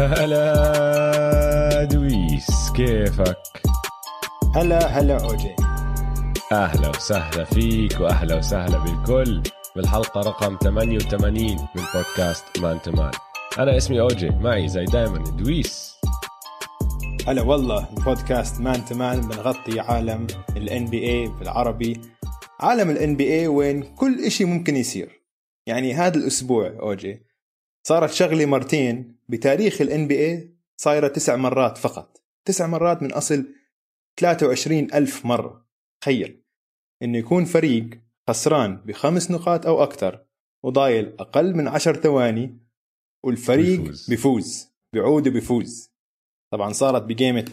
هلا دويس كيفك؟ هلا هلا أوجي. أهلا وسهلا فيك وأهلا وسهلا بالكل بالحلقة رقم 88 من بودكاست مان تو مان. أنا اسمي أوجي معي زي دايما دويس. هلا والله بودكاست Man to Man بنغطي عالم ال NBA بالعربي. عالم ال NBA وين كل إشي ممكن يصير. يعني هذا الأسبوع أوجي صارت شغلي مرتين. بتاريخ ال NBA صايرة تسع مرات فقط. تسع مرات من أصل 23 ألف مرة. تخيل. إنه يكون فريق خسران بخمس نقاط أو أكثر وضايل أقل من عشر ثواني والفريق بيفوز. بيفوز. بيعود وبيفوز طبعا صارت بجيمة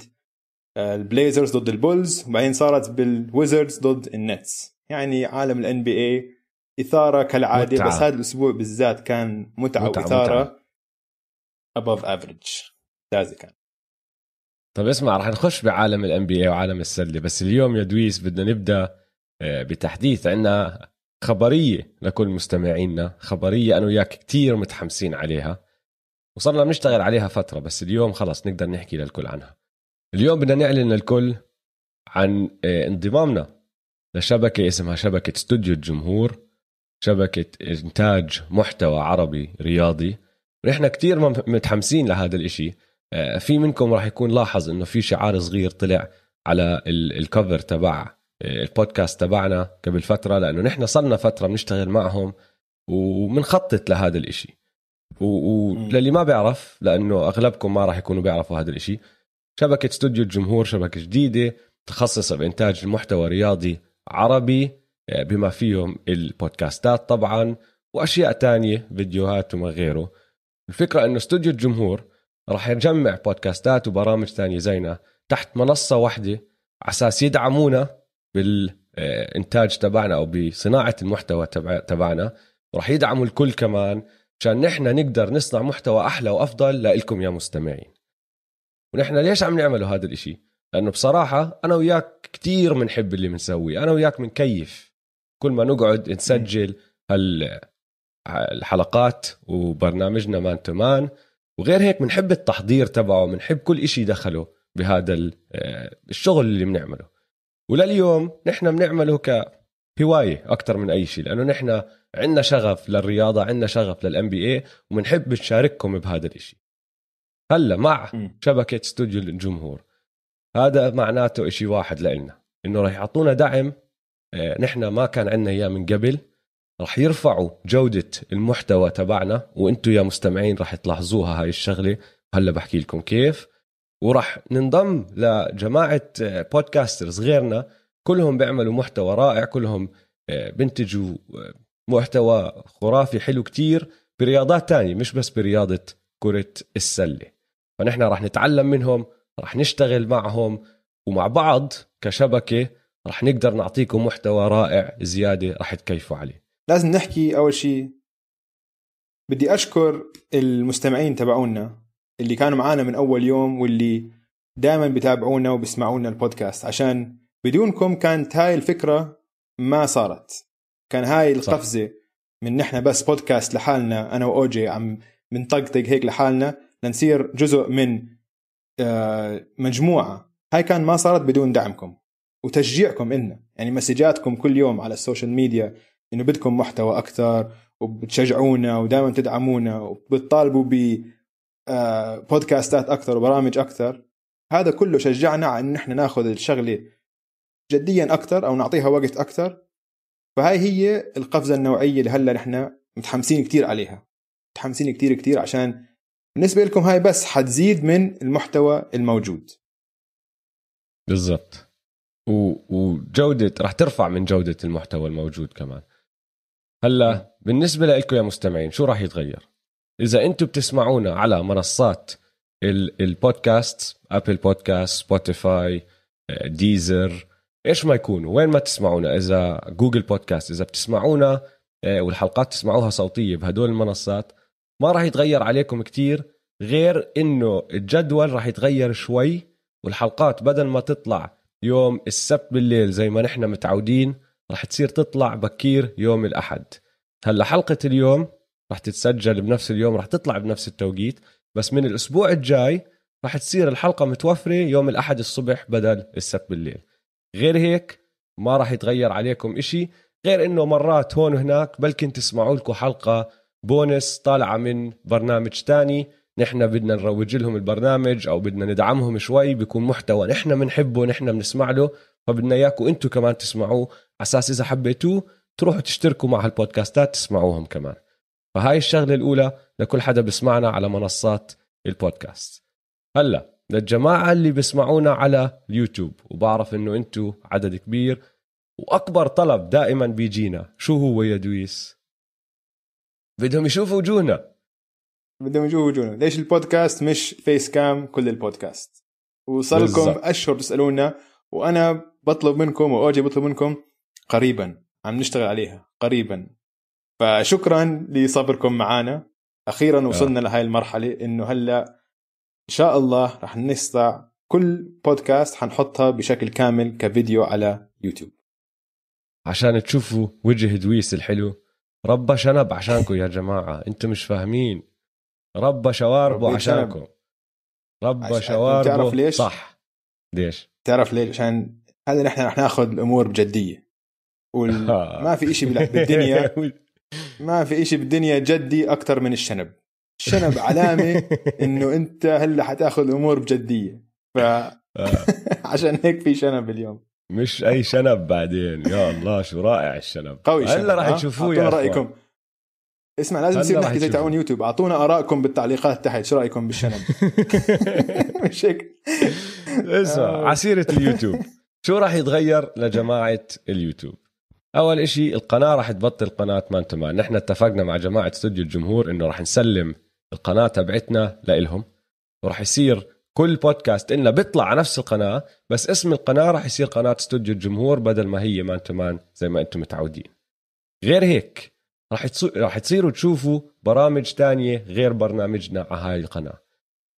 آه، ال Blazers ضد ال Bulls وبعدين صارت بال Wizards ضد ال Nets. يعني عالم ال NBA إثارة كالعادة متعة. بس هذا الأسبوع بالذات كان متعة, متعة، وإثارة above average. ممتازة كان طب اسمع رح نخش بعالم الان بي اي وعالم السلة بس اليوم يا دويس بدنا نبدأ آه، بتحديث عنا خبرية لكل مستمعينا خبرية أنا وياك كتير متحمسين عليها وصرنا بنشتغل عليها فترة بس اليوم خلص نقدر نحكي للكل عنها. اليوم بدنا نعلن للكل عن آه، انضمامنا لشبكة اسمها شبكة استوديو الجمهور. شبكة إنتاج محتوى عربي رياضي. ونحن كتير متحمسين لهذا الإشي. آه، في منكم راح يكون لاحظ إنه في شعار صغير طلع على ال- الكفر تبع آه، البودكاست تبعنا قبل فترة لأنه نحن صرنا فترة بنشتغل معهم وبنخطط لهذا مم. وللي ما بيعرف لأنه أغلبكم ما راح يكونوا بيعرفوا هذا الإشي. شبكة استوديو الجمهور شبكة جديدة متخصصه بإنتاج المحتوى رياضي عربي. بما فيهم البودكاستات طبعا وأشياء تانية فيديوهات وما غيره. الفكرة إنه استوديو الجمهور راح يجمع بودكاستات وبرامج تانية زينا تحت منصة واحدة على أساس يدعمونا بالإنتاج تبعنا أو بصناعة المحتوى تبع تبعنا. وراح يدعموا الكل كمان عشان نحن نقدر نصنع محتوى أحلى وأفضل لكم يا مستمعين. ونحن ليش عم نعمله هذا الإشي؟ لأنه بصراحة أنا وياك كتير بنحب اللي بنسويه أنا وياك بنكيف كل ما نقعد نسجل هال الحلقات وبرنامجنا Man to Man وغير هيك بنحب التحضير تبعه بنحب كل إشي دخله بهذا آه، الشغل اللي بنعمله ولليوم نحن بنعمله كهواية أكثر من أي شيء لأنه نحن عندنا شغف للرياضة عندنا شغف لل NBA وبنحب نشارككم بهذا الإشي. هلا مع. شبكة استوديو الجمهور. هذا معناته إشي واحد لإلنا إنه راح يعطونا دعم نحن ما كان عندنا إياه من قبل. راح يرفعوا جودة المحتوى تبعنا وأنتم يا مستمعين راح تلاحظوها هاي الشغلة. هلأ بحكي لكم كيف. وراح ننضم لجماعة آه، بودكاسترز غيرنا. كلهم بيعملوا محتوى رائع كلهم آه، بنتجوا آه، محتوى خرافي حلو كتير. برياضات تانية مش بس برياضة كرة السلة. فنحن راح نتعلم منهم راح نشتغل معهم. ومع بعض كشبكة راح نقدر نعطيكم محتوى رائع زيادة راح تكيفوا عليه. لازم نحكي أول شيء بدي أشكر المستمعين تبعونا اللي كانوا معنا من أول يوم واللي دائما بيتابعونا وبيسمعونا البودكاست عشان بدونكم كانت هاي الفكرة ما صارت. كان هاي صح. القفزة من نحن بس بودكاست لحالنا أنا وأوجي عم بنطقطق هيك لحالنا لنصير جزء من آه، مجموعة. هاي كان ما صارت بدون دعمكم. وتشجيعكم إلنا يعني مسجاتكم كل يوم على ال social media إنه بدكم محتوى أكثر وبتشجعونا ودائما تدعمونا وبتطالبوا ب آه، بودكاستات أكثر وبرامج أكثر. هذا كله شجعنا على إن إحنا ناخذ الشغلة جديا أكثر أو نعطيها وقت أكثر. فهاي هي القفزة النوعية اللي هلأ نحن متحمسين كتير عليها. متحمسين كتير كتير عشان بالنسبة لكم هاي بس حتزيد من المحتوى الموجود. بالضبط. و... وجودة راح ترفع من جودة المحتوى الموجود كمان. هلا بالنسبة لكم يا مستمعين شو راح يتغير؟ إذا أنتم بتسمعونا على منصات ال... البودكاست Apple Podcast Spotify Deezer إيش ما يكونوا وين ما تسمعونا إذا Google Podcast إذا بتسمعونا آه، والحلقات تسمعوها صوتية بهدول المنصات ما راح يتغير عليكم كتير غير إنه الجدول راح يتغير شوي والحلقات بدل ما تطلع يوم السبت بالليل زي ما نحن متعودين رح تصير تطلع بكير يوم الأحد. هلأ حلقة اليوم رح تتسجل بنفس اليوم رح تطلع بنفس التوقيت بس من الأسبوع الجاي راح تصير الحلقة متوفرة يوم الأحد الصبح بدل السبت بالليل. غير هيك ما راح يتغير عليكم إشي غير إنه مرات هون وهناك بلكن تسمعوا لكم حلقة بونس طالعة من برنامج تاني نحن بدنا نروج لهم البرنامج أو بدنا ندعمهم شوي بيكون محتوى نحن بنحبه نحن بنسمع له فبدنا إياكم أنتم كمان تسمعوه. على أساس إذا حبيتوه تروحوا تشتركوا مع هالبودكاستات تسمعوهم كمان. فهاي الشغلة الأولى لكل حدا بسمعنا على منصات البودكاست. هلأ للجماعة اللي بسمعونا على اليوتيوب وبعرف إنه أنتم عدد كبير وأكبر طلب دائما بيجينا. شو هو يا دويس؟ بدهم يشوفوا وجوهنا. بدهم يشوفوا وجوهنا. ليش البودكاست مش face cam كل البودكاست؟ وصار لكم أشهر تسألونا وأنا بطلب منكم واوجي بطلب منكم قريبا عم نشتغل عليها قريبا. فشكرا لصبركم معنا أخيرا آه. وصلنا آه. لهي المرحلة إنه هلأ إن شاء الله رح نستطيع كل بودكاست حنحطها بشكل كامل كفيديو على يوتيوب. عشان تشوفوا وجه دويس الحلو ربى شنب عشانكم يا جماعة. أنتم مش فاهمين. ربى شواربه عشانكم. ربى شواربه تعرف ليش؟ صح. ليش؟ تعرف ليش؟ عشان هذا نحن رح ناخذ الأمور بجدية. وما في إشي بالدنيا. ما في إشي بالدنيا جدي أكثر من الشنب. الشنب علامة إنه أنت هلأ حتاخذ الأمور بجدية. ف آه. عشان هيك في شنب اليوم. مش أي شنب بعدين. يا الله شو رائع الشنب. قوي هلأ راح تشوفوه يا رأيكم. اسمع لازم نصير نحكي زي تاعون يوتيوب. أعطونا آرائكم بالتعليقات تحت. شو رأيكم بالشنب؟ مش هيك؟ اسمع آه. ع سيرة اليوتيوب. شو راح يتغير لجماعة اليوتيوب؟ أول إشي القناة راح تبطل قناة Man to Man نحن اتفقنا مع جماعة استوديو الجمهور إنه راح نسلم القناة تبعتنا لإلهم. وراح يصير كل بودكاست إنه بيطلع على نفس القناة بس اسم القناة راح يصير قناة استوديو الجمهور بدل ما هي Man to Man زي ما أنتم متعودين. غير هيك راح راح تصيروا تشوفوا برامج تانية غير برنامجنا على هاي القناة.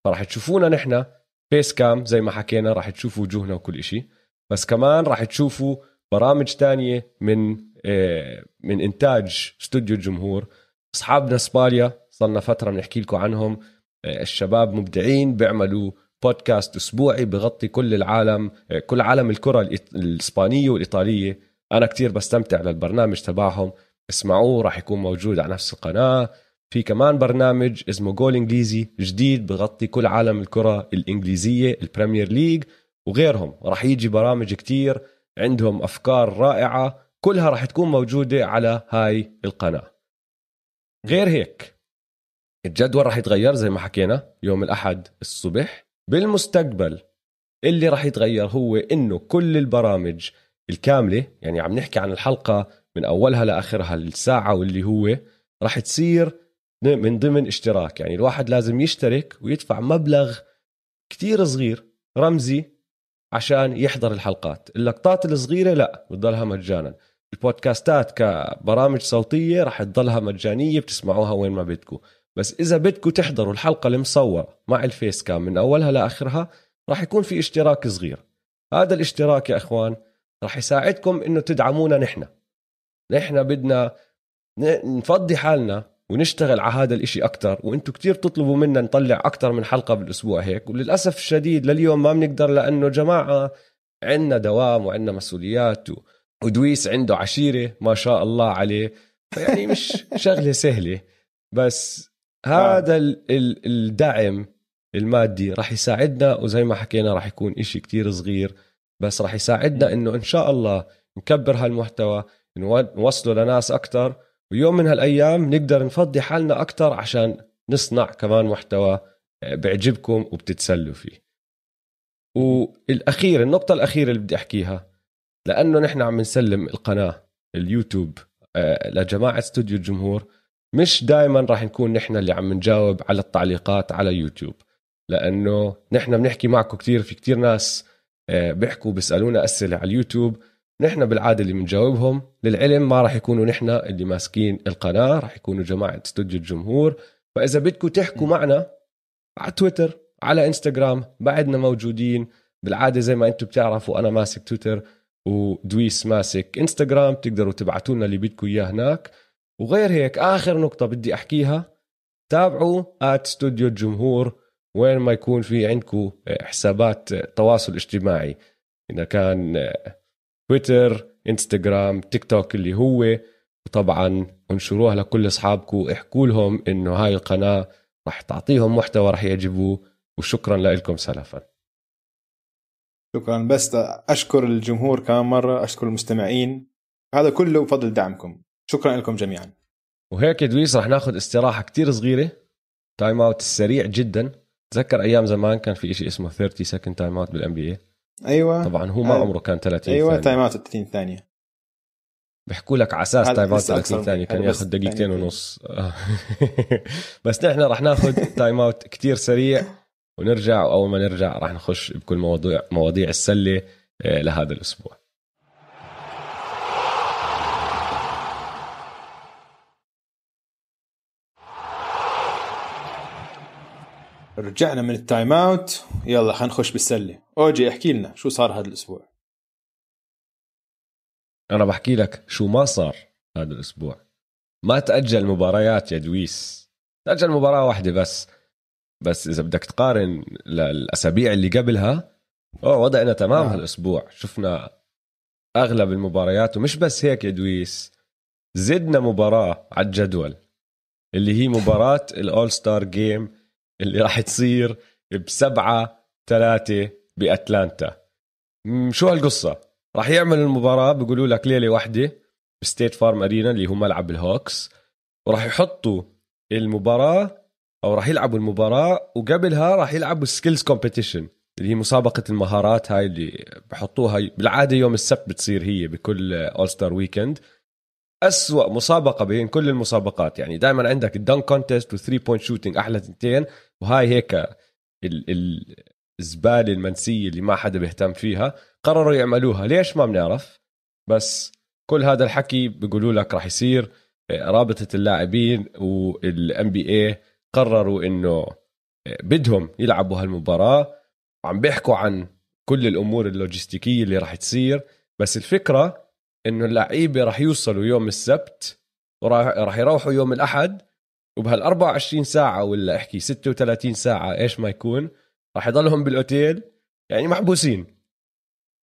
فراح تشوفونا نحن فيس كام زي ما حكينا راح تشوفوا وجوهنا وكل إشي. بس كمان راح تشوفوا برامج تانية من آه، من إنتاج استوديو الجمهور. أصحابنا سباليا صرنا فترة بنحكي لكم عنهم. آه، الشباب مبدعين بيعملوا بودكاست أسبوعي بغطي كل العالم آه، كل عالم الكرة الإسبانية والإيطالية. أنا كتير بستمع للبرنامج تبعهم. اسمعوه راح يكون موجود على نفس القناة. في كمان برنامج اسمه جول انجليزي جديد بغطي كل عالم الكرة الإنجليزية ال Premier League وغيرهم. راح يجي برامج كتير عندهم أفكار رائعة كلها راح تكون موجودة على هاي القناة. غير هيك الجدول راح يتغير زي ما حكينا يوم الأحد الصبح. بالمستقبل اللي راح يتغير هو إنه كل البرامج الكاملة يعني عم نحكي عن الحلقة من أولها لآخرها الساعة واللي هو راح تصير من ضمن اشتراك. يعني الواحد لازم يشترك ويدفع مبلغ كتير صغير رمزي عشان يحضر الحلقات. اللقطات الصغيرة لا بتضلها مجانا. البودكاستات كبرامج صوتية راح تضلها مجانية بتسمعوها وين ما بدكم بس إذا بدكم تحضروا الحلقة المصورة مع الفيس كام من أولها لآخرها راح يكون في اشتراك صغير. هذا الاشتراك يا إخوان راح يساعدكم إنه تدعمونا نحن. نحن بدنا نفضي حالنا ونشتغل على هذا الإشي أكثر وأنتم كتير تطلبوا منا نطلع أكثر من حلقة بالأسبوع هيك وللأسف الشديد لليوم ما بنقدر لأنه جماعة عندنا دوام وعندنا مسؤوليات ودويس عنده عشيرة ما شاء الله عليه يعني مش شغلة سهلة بس هذا الدعم المادي راح يساعدنا وزي ما حكينا راح يكون إشي كتير صغير بس راح يساعدنا إنه إن شاء الله نكبر هالمحتوى نوصله لناس أكثر ويوم من هالأيام نقدر نفضي حالنا أكثر عشان نصنع كمان محتوى بيعجبكم وبتتسلوا فيه. والأخير النقطة الأخيرة اللي بدي أحكيها لأنه نحن عم نسلم القناة اليوتيوب آه، لجماعة استوديو الجمهور مش دائما راح نكون نحن اللي عم نجاوب على التعليقات على يوتيوب. لأنه نحن بنحكي معكم كثير في كثير ناس آه، بيحكوا بيسالونا أسئلة على اليوتيوب. نحن بالعادة اللي بنجاوبهم للعلم ما راح يكونوا نحن اللي ماسكين القناة راح يكونوا جماعة استوديو الجمهور. فإذا بدكم تحكوا معنا على تويتر على إنستغرام بعدنا موجودين. بالعادة زي ما أنتم بتعرفوا أنا ماسك تويتر ودويس ماسك إنستغرام تقدروا تبعتوا لنا اللي بدكم إياه هناك. وغير هيك آخر نقطة بدي أحكيها تابعوا at استوديو الجمهور وين ما يكون في عندكم حسابات تواصل اجتماعي. إذا كان تويتر انستغرام تيك توك اللي هو. وطبعا انشروها لكل أصحابكم احكوا لهم إنه هاي القناة راح تعطيهم محتوى راح يعجبوه وشكرا لكم سلفا. شكرا. بس أشكر الجمهور كمان مرة أشكر المستمعين. هذا كله بفضل دعمكم. شكرا لكم جميعا. وهيك دويس راح ناخذ استراحة كتير صغيرة. time out سريع جدا. تذكر أيام زمان كان في شيء اسمه 30 second time out بال NBA. طبعا هو ما عمره كان 30 أيوه تايم اوت 30 ثانية. بيحكوا لك على أساس time out 30 ثانية كان ياخذ دقيقتين ونص. بس نحن راح ناخذ time out كثير سريع ونرجع وأول ما نرجع راح نخش بكل مواضيع مواضيع السلة آه، لهذا الأسبوع. رجعنا من ال time out. يلا خلينا نخش بالسلة. أوجي احكي لنا شو صار هذا الأسبوع؟ أنا بحكي لك شو ما صار هذا الأسبوع. ما تأجل مباريات يا دويس. تأجل مباراة واحدة بس. بس إذا بدك تقارن للأسابيع اللي قبلها أوه وضعنا تمام آه. هالأسبوع. شفنا أغلب المباريات ومش بس هيك يا دويس. زدنا مباراة على الجدول اللي هي مباراة الأول ستار جيم اللي راح تصير بسبعة ثلاثة بأتلانتا. شو هالقصة؟ راح يعمل المباراة بيقولوا لك ليلة واحدة ب State Farm Arena اللي هو ملعب ال Hawks وراح يحطوا المباراة أو راح يلعبوا المباراة وقبلها راح يلعبوا skills competition اللي هي مسابقة المهارات هاي اللي بحطوها بالعادة يوم السبت بتصير هي بكل all star weekend أسوأ مسابقة بين كل المسابقات يعني دائما عندك ال dunk contest و3 point shooting أحلى تنتين وهاي هيك الزبالة المنسية اللي ما حدا بيهتم فيها قرروا يعملوها. ليش ما بنعرف؟ بس كل هذا الحكي بيقولوا لك راح يصير آه، رابطة اللاعبين والان بي اي قرروا إنه آه، بدهم يلعبوا هالمباراة. وعم بيحكوا عن كل الأمور اللوجستيكية اللي راح تصير. بس الفكرة إنه اللعيبة راح يوصلوا يوم السبت وراح يروحوا يوم الأحد وبهال 24 ساعة ولا أحكي 36 ساعة إيش ما يكون راح يضلهم بالأوتيل يعني محبوسين.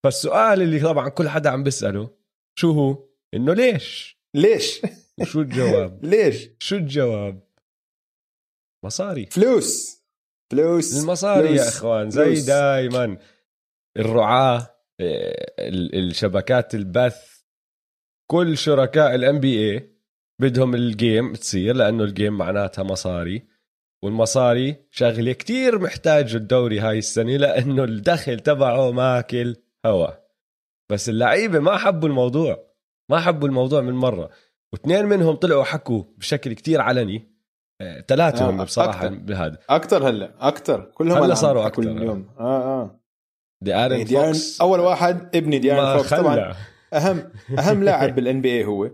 فالسؤال اللي طبعا كل حدا عم بيسأله شو هو؟ إنه ليش؟ ليش؟ وشو الجواب؟ ليش؟ شو الجواب؟ مصاري. فلوس. فلوس. المصاري فلوس. يا إخوان زي دايما. الرعاة الشبكات البث كل شركاء ال NBA بدهم ال game تصير لأنه ال game معناتها مصاري. والمصاري شغلة كتير محتاج الدوري هاي السنة لأنه الدخل تبعه ماكل هوا. بس اللعيبة ما حبوا الموضوع ما حبوا الموضوع من مرة. واثنين منهم طلعوا حكوا بشكل كتير علني. ثلاثة آه هم بصراحة بهذا. أكثر هلأ أكثر كلهم هلأ صاروا أكثر اليوم. آه. آه دي آرن يعني فوكس. أول واحد ابني ديارن فوكس. طبعا أهم أهم لاعب بال NBA هو.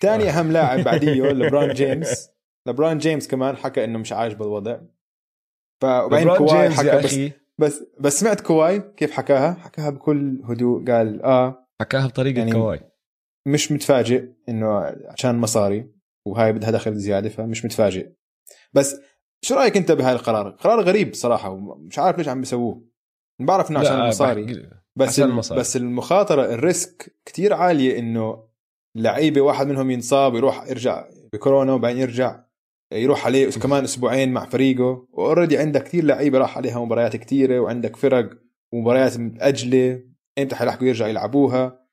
ثاني أهم لاعب بعديه لبران جيمس. لبران جيمس كمان حكى إنه مش عاجبه الوضع. فبعدين كواي حكى بس بس بس سمعت كواي كيف حكاها؟ حكاها بكل هدوء. قال آه. حكاها بطريقة يعني كواي. مش متفاجئ إنه عشان مصاري وهاي بدها دخل زيادة فمش متفاجئ. بس شو رأيك أنت بهاي القرار؟ قرار غريب صراحة ومش عارف ليش عم بيسووه. بعرف إنه عشان المصاري بس عشان المصاري. بس المخاطرة الريسك كتير عالية إنه لعيبة واحد منهم ينصاب يروح يرجع بكورونا وبعدين يرجع يروح عليه كمان أسبوعين مع فريقه. وأوريدي عندك كثير لعيبة راح عليها مباريات كثيره وعندك فرق ومباريات متأجلة. إمتى حيلحقوا يرجعوا يلعبوها؟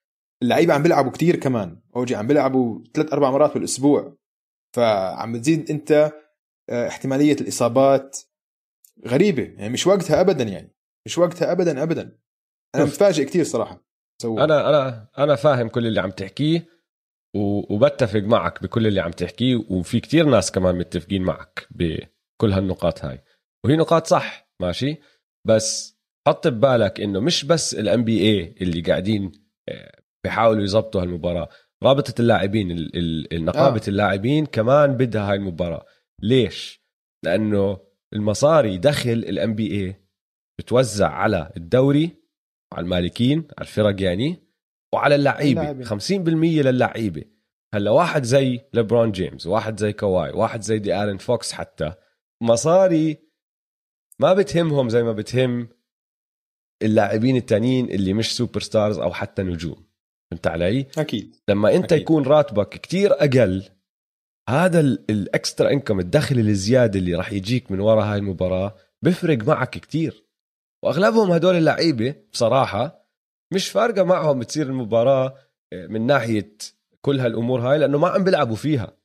اللعيبة عم بيلعبوا كثير كمان. أوجي عم بيلعبوا ثلاث أربع مرات بالأسبوع. فعم بتزيد أنت آه، احتمالية الإصابات غريبة. يعني مش وقتها ابدا يعني. مش وقتها ابدا ابدا. أنا متفاجئ كثير صراحة. سووا. أنا أنا أنا فاهم كل اللي عم تحكيه. وبتفق معك بكل اللي عم تحكيه وفي كتير ناس كمان متفقين معك بكل هالنقاط هاي. وهي نقاط صح ماشي؟ بس حط ببالك إنه مش بس الام بي اي اللي قاعدين آه، بيحاولوا يظبطوا هالمباراة رابطة اللاعبين نقابة آه. اللاعبين كمان بدها هاي المباراة. ليش؟ لأنه المصاري دخل ال NBA بتوزع على الدوري على المالكين على الفرق يعني وعلى اللعيبة. 50% للعيبه هلا واحد زي ليبرون جيمس واحد زي كواي واحد زي دي آلين فوكس حتى. مصاري ما بتهمهم زي ما بتهم اللاعبين التانيين اللي مش superstars أو حتى نجوم. فهمت علي؟ أكيد. لما أنت أكيد. يكون راتبك كتير أقل هذا ال- ال extra income الدخل الزيادة اللي راح يجيك من وراء هاي المباراة بفرق معك كتير. وأغلبهم هدول اللعيبة بصراحة مش فارقة معهم تصير المباراة آه، من ناحية كل هالأمور هاي لأنه ما عم بيلعبوا فيها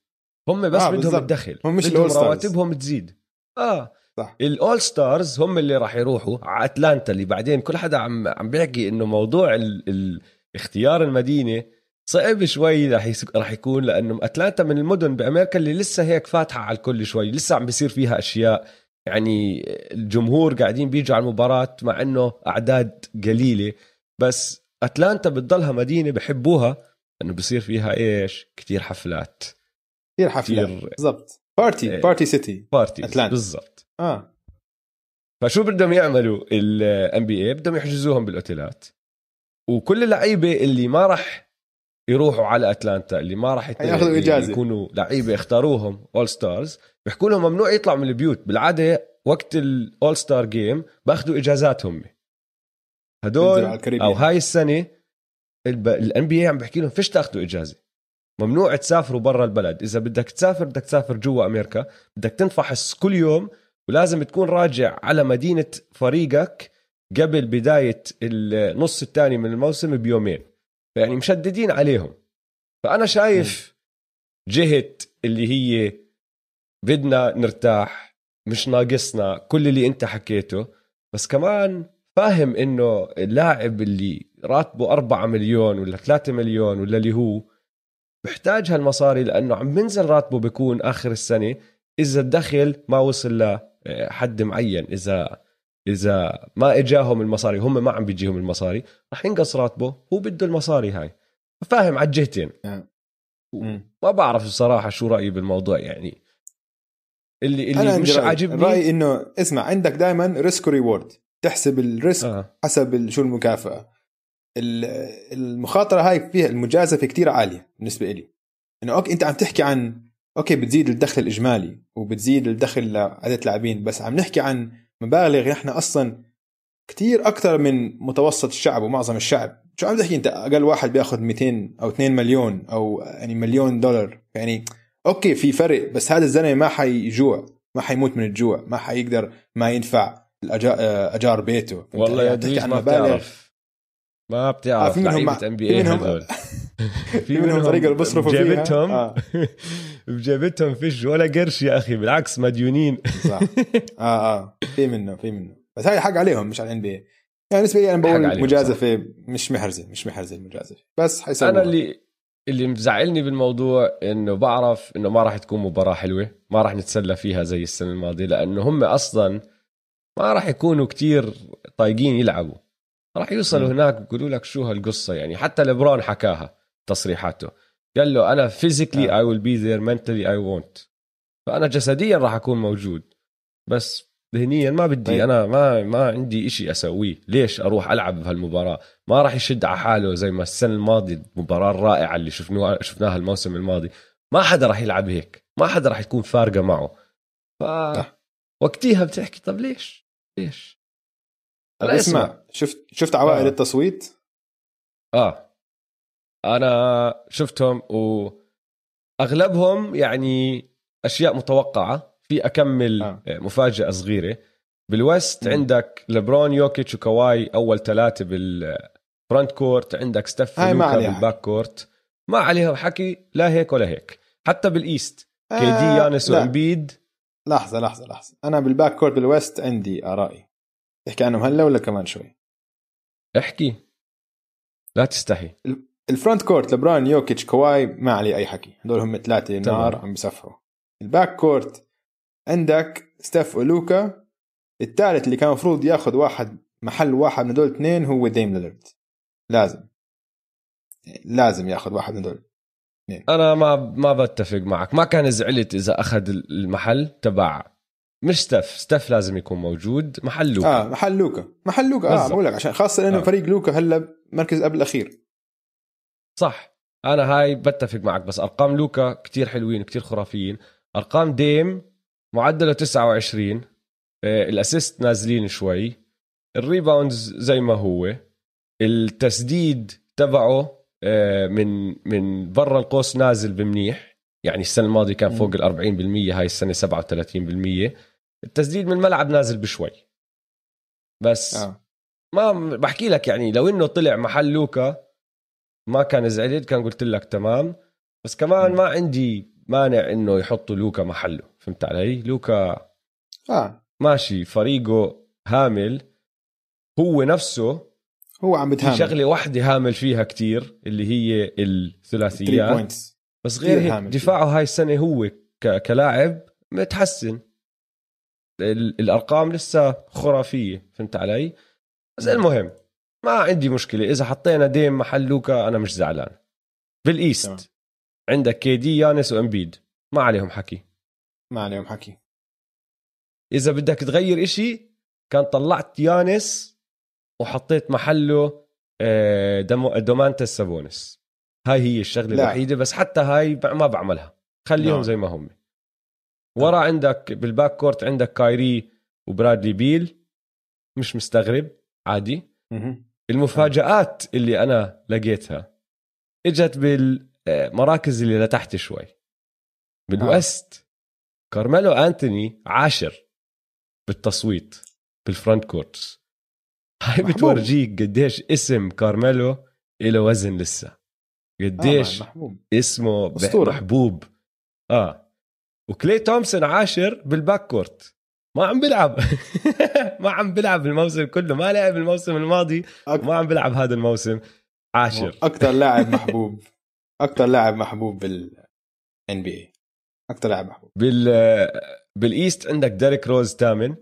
هم بس آه، بدهم. الدخل هم مش بدهم. رواتبهم تزيد آه صح. ال All-Stars هم اللي راح يروحوا على أتلانتا اللي بعدين كل حدا عم عم بيحكي إنه موضوع ال... ال... اختيار المدينة صعب شوي راح يس... راح يكون لأنه أتلانتا من المدن بأمريكا اللي لسه هيك فاتحة على الكل شوي لسه عم بيصير فيها أشياء يعني الجمهور قاعدين بيجوا على المباراة مع إنه أعداد قليلة بس أتلانتا بتضلها مدينة بحبوها لأنه بصير فيها إيش؟ كتير حفلات. كثير حفلات. بالضبط. party إيه. party city party أتلانتا. بالضبط. آه. فشو بدهم يعملوا ال NBA بدهم يحجزوهم بالأوتيلات. وكل اللعيبة اللي ما راح يروحوا على أتلانتا اللي ما راح حياخذوا إجازة. يكونوا لعيبة اختاروهم All-Stars بيحكوا لهم ممنوع يطلعوا من البيوت. بالعادة وقت ال All-Star game باخذوا إجازات هم. هدول. أو هاي السنة ال NBA عم بحكي لهم فيش تاخذوا إجازة. ممنوع تسافروا برا البلد. إذا بدك تسافر بدك تسافر جوا أمريكا. بدك تنفحص كل يوم. ولازم تكون راجع على مدينة فريقك قبل بداية النص الثاني من الموسم بيومين. يعني مشددين عليهم. فأنا شايف جهة اللي هي بدنا نرتاح مش ناقصنا كل اللي أنت حكيته. بس كمان فاهم إنه اللاعب اللي راتبه 4 مليون ولا 3 مليون ولا اللي هو بحتاج هالمصاري لأنه عم بنزل راتبه بيكون آخر السنة إذا الدخل ما وصل لحد معين إذا إذا ما إجاهم المصاري هم ما عم بيجيهم المصاري رح ينقص راتبه هو بده المصاري هاي. فاهم على الجهتين. مم. ما بعرف الصراحة شو رأيي بالموضوع يعني. اللي اللي مش. عاجبني رأيي إنه اسمع عندك دائما risk و reward تحسب ال risk آه. حسب شو المكافأة. ال- المخاطرة هاي فيها المجازفة كتير عالية بالنسبة لي إنه okay أنت عم تحكي عن okay بتزيد الدخل الإجمالي وبتزيد الدخل لعدد لاعبين بس عم نحكي عن مبالغ نحن أصلا كتير أكثر من متوسط الشعب ومعظم الشعب. شو عم تحكي أنت؟ أقل واحد بيأخذ 200 أو 2 مليون أو يعني مليون دولار. يعني okay في فرق بس هذا الزلمة ما حيجوع ما حيموت من الجوع ما حيقدر ما الأجا- أجار بيته. والله؟ يا دويس ما بتعرف. ما بتعرف آه، في منهم NBA هدول في منهم طريقه اللي بيصرفوا فيها. بجيبتهم آه. بجيبتهم فيش ولا قرش يا أخي بالعكس مديونين. صح. آه آه. في منه في منه بس هاي حق عليهم مش على ال NBA يعني بالنسبة لي أنا بقول مجازفة مش محرزة مش محرزة المجازفة. بس حيسووها أنا اللي اللي مزعلني بالموضوع إنه بعرف إنه ما راح تكون مباراة حلوة ما راح نتسلى فيها زي السنة الماضية لأنه هم أصلا ما راح يكونوا كتير طايقين يلعبوا. راح يوصلوا م. هناك بيقولوا لك شو هالقصة يعني. حتى ليبرون حكاها تصريحاته. قال له أنا physically آه. I will be there mentally I won't. فأنا جسديا راح أكون موجود. بس ذهنيا ما بدي. طيب. أنا ما ما عندي إشي أسويه. ليش أروح ألعب بهالمباراة؟ ما راح يشد على حاله زي ما السنة الماضية المباراه الرائعه اللي شفناها شفناها الموسم الماضي. ما حدا راح يلعب هيك. ما حدا راح تكون فارقة معه. ف. وقتيها بتحكي طب ليش؟ ليش؟ لا اسمع. شفت شفت أوائل آه. التصويت؟ آه. أنا شفتهم واغلبهم يعني أشياء متوقعة. في أكمل آه. آه. مفاجأة صغيرة. بال West مم. عندك لبرون يوكيتش وكواي أول ثلاثة بال front court عندك ستيف عليها. بال back court ما عليهم حكي لا هيك ولا هيك. حتى بال East KD آه، يانس. وإمبيد. لحظة لحظة لحظة. أنا بال back court بال West عندي آرائي. تحكي عنهم هلا ولا كمان شوي؟ احكي. لا تستحي. ال front court لبران يوكيتش كواي ما عليه أي حكي. هدول هم ثلاثة تمام. نار عم بيسفحوا ال back court عندك ستيف ولوكا. الثالث اللي كان المفروض ياخذ واحد محل واحد من هدول الاثنين هو ديم ليلرد لازم. لازم ياخذ واحد من هدول أنا ما ما بتفق معك. ما كان زعلت إذا أخذ المحل تبع مش ستيف ستيف لازم يكون موجود. محل لوكا. آه محل لوكا. محل لوكا آه. بقول لك عشان خاصة لأنه آه. فريق لوكا هلا مركز قبل الأخير. صح. أنا هاي بتفق معك بس أرقام لوكا كتير حلوين كتير خرافيين. أرقام ديم معدلة 29 آه، ال assist نازلين شوي. ال rebounds زي ما هو. التسديد تبعه من من برا القوس نازل بمنيح. يعني السنة الماضية كان فوق ال 40% هاي السنة 37% التسديد من الملعب نازل بشوي. بس آه. ما بحكي لك يعني لو إنه طلع محل لوكا ما كان زعلت كان قلت لك تمام. بس كمان ما عندي مانع إنه يحطوا لوكا محله فهمت علي؟ لوكا آه. ماشي فريقه هامل. هو نفسه هو عم بتهامل. شغلة واحدة هامل فيها كتير اللي هي الثلاثيات. بس غير هيك دفاعه هاي السنة هو كلاعب متحسن. الأرقام لسه خرافية فهمت علي؟ بس المهم ما عندي مشكلة. إذا حطينا ديم محل لوكا أنا مش زعلان. بال east تمام. عندك كي دي يانس وإمبيد. ما عليهم حكي. ما عليهم حكي. إذا بدك تغير إشي كان طلعت يانس وحطيت محله آه، دومانتاس سابونيس. هاي هي الشغلة لا. الوحيدة بس حتى هاي ما بعملها. خليهم لا. زي ما هم. ورا عندك بال backcourt عندك كايري وبرادلي بيل. مش مستغرب عادي. المفاجآت اللي أنا لقيتها إجت بالمراكز اللي لتحت شوي. بال west آه. كارميلو أنتوني عاشر بالتصويت بال frontcourts هاي بتورجيك قديش اسم كارميلو له وزن لسه. قديش آه اسمه أسطورة. محبوب. آه. وكلاي تومسون عاشر بال backcourt ما عم بلعب ما عم بلعب الموسم كله. ما لعب الموسم الماضي. أك... ما عم بلعب هذا الموسم. عاشر. أكثر لاعب محبوب. أكثر لاعب محبوب بال NBA أكثر لاعب محبوب. بال بال east عندك ديريك روز ثامن.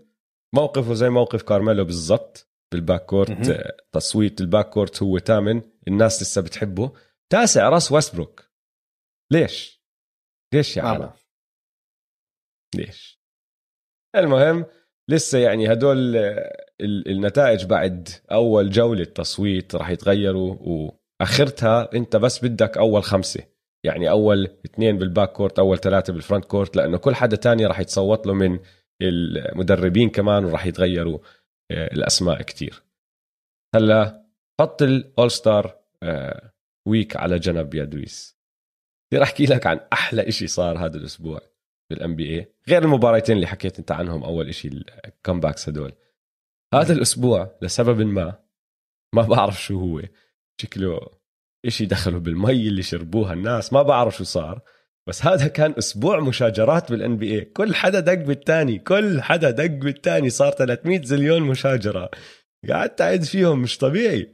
موقفه زي موقف كارميلو بالضبط. بال backcourt تصويت ال backcourt هو ثامن الناس لسه بتحبه. تاسع راسل ويستبروك. ليش؟ ليش يا عالم؟ ليش؟ المهم لسه يعني هدول النتائج بعد أول جولة تصويت راح يتغيروا وآخرتها أنت بس بدك أول خمسة. يعني أول اثنين بال backcourt أول ثلاثة بال frontcourt لأنه كل حدا تاني راح يتصوت له من المدربين كمان وراح يتغيروا. آه، الأسماء كتير. هلا حط ال all-star week على جنب يا دويس. بدي أحكي لك عن أحلى إشي صار هذا الأسبوع بال NBA غير المباراتين اللي حكيت أنت عنهم أول شيء ال comebacks هدول. هذا الأسبوع لسبب ما ما بعرف شو هو. شكله إشي دخلوا بالمي اللي شربوها الناس ما بعرف شو صار. بس هذا كان أسبوع مشاجرات بال NBA كل حدا دق بالتاني كل حدا دق بالتاني صار 300 زليون مشاجرة. قعدت اعد فيهم مش طبيعي.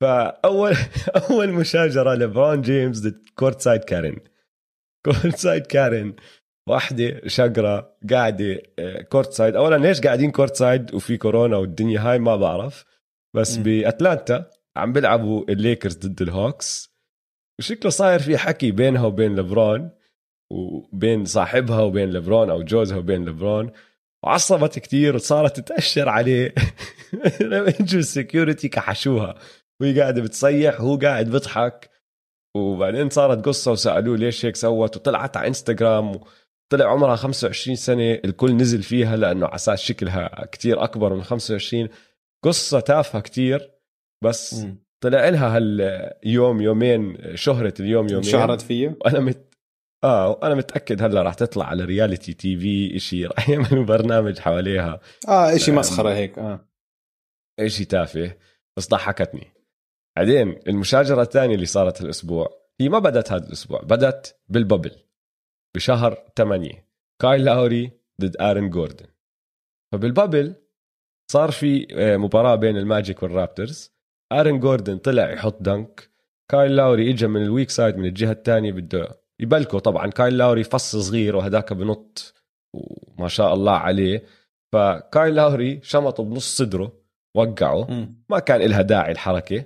فأول أول مشاجرة لبرون جيمس ضد courtside Karen. courtside Karen واحدة شقرة قاعدة آه، courtside أولا ليش قاعدين courtside وفي كورونا والدنيا هاي ما بعرف. بس م. بأتلانتا عم بيلعبوا الليكرز ضد الهوكس. وشكله صاير في حكي بينها وبين لبرون وبين صاحبها وبين لبرون أو جوزها وبين لبرون وعصبت كتير وصارت تتأشر عليه. لما اجوا ال security كحشوها. وهي قاعدة بتصيح وهو قاعد بيضحك. وبعدين صارت قصة وسألوه ليش هيك سوت وطلعت على إنستغرام. طلع عمرها 25 سنة الكل نزل فيها لأنه على أساس شكلها كتير أكبر من 25 قصة تافهة كتير بس م. طلع لها هاليوم يومين شهرة اليوم يومين. شهرت فيه وأنا مت آه وأنا متأكد هلأ راح تطلع على reality TV شيء راح يعملوا برنامج حواليها. آه شيء مسخرة هيك آه. شيء تافه بس ضحكتني. بعدين المشاجرة الثانية اللي صارت هالأسبوع هي ما بدت هذا الأسبوع بدت بال bubble بشهر 8 كايل لاوري ضد آرون جوردن. فبال bubble صار في آه، مباراة بين الماجيك والرابترز. آرون جوردن طلع يحط dunk. كايل لاوري اجى من ال weak side من الجهة الثانية بده يبلكه طبعا. كايل لاوري فص صغير وهداك بنط وما شاء الله عليه. فكايل لاوري شمطه بنص صدره وقعه. ما كان لها داعي الحركة.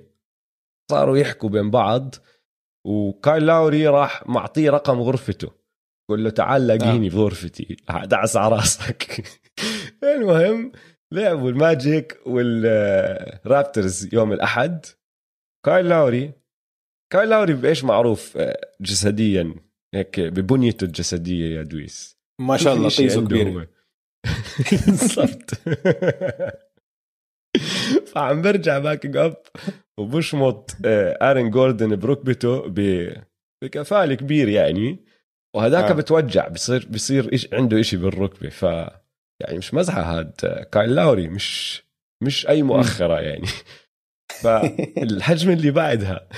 صاروا يحكوا بين بعض. وكايل لاوري راح معطيه رقم غرفته. قول له تعال لاقيني في غرفتي دعس على راسك. المهم لعبوا الماجيك والرابترز يوم الأحد. كايل لاوري كايل لاوري بإيش معروف آه، جسديا هيك ببنيته الجسدية يا دويس. ما شاء الله طيزه كبير. بالضبط. فعم برجع back up وبشمط آه، آرون جوردن بركبته بكفالة كبير يعني. وهذاك آه. بتوجع بصير بصير عنده إشي بالركبة ف يعني مش مزحة هاد كايل لاوري مش مش أي مؤخرة يعني. فالهجمة اللي بعدها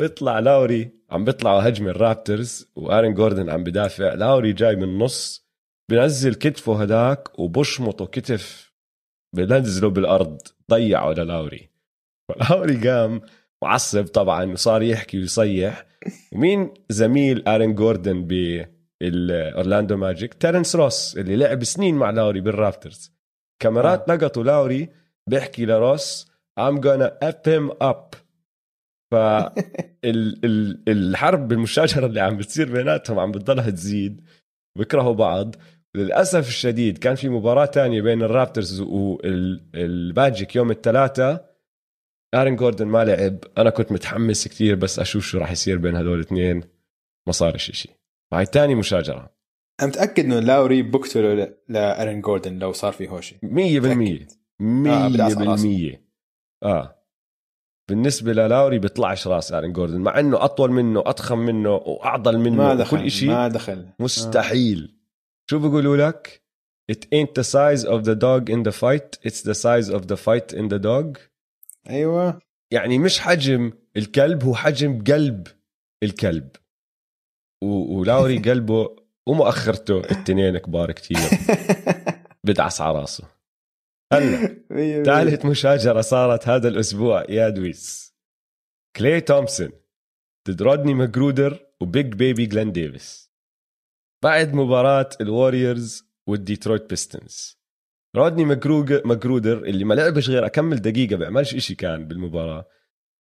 بيطلع لاوري عم بيطلعوا هجمة الرابترز وآرن جوردن عم بدافع. لاوري جاي من النص بنزل كتفه هداك وبشمطه كتف بنزله بالأرض ضيعه للاوري. فلاوري قام معصب طبعا وصار يحكي ويصيح. ومين زميل آرن جوردن بالاورلاندو ماجيك تيرنس روس اللي لعب سنين مع لاوري بالرابترز كاميرات لقطوا لاوري بيحكي لروس I'm gonna up him up. فالحرب بالمشاجرة اللي عم بتصير بيناتهم عم بتضلها تزيد بيكرهوا بعض. للأسف الشديد كان في مباراة تانية بين الرابترز والماجيك يوم الثلاثاء ارن جوردن ما لعب. أنا كنت متحمس كتير بس أشوف شو راح يصير بين هدول الاثنين. ما صار شيء هاي تاني مشاجرة. أنا متأكد إنه لاوري بقتله لارن جوردن لو صار في هوشي. مية بالمية. متأكد. مية بدعس على راسه. بالمية. آه. بالنسبة للاوري بيطلعش راس أرن جوردن مع إنه أطول منه أضخم منه وأعضل منه ما دخل شيء ما دخل. مستحيل. شو بيقولوا لك؟ It ain't the size of the dog in the fight it's the size of the fight in the dog. أيوه. يعني مش حجم الكلب هو حجم قلب الكلب. ولاوري قلبه ومؤخرته التنين كبار كتير. بدعس على راسه. هلا ثالث مشاجرة صارت هذا الأسبوع يا دويس. كلي تومسون ضد رودني ماجرودر وبيج بيبي جلين ديفيس. بعد مباراة الوريورز والديترويت بيستونز رودني ماجرودر اللي ما لعبش غير أكمل دقيقة بيعملش إشي كان بالمباراة.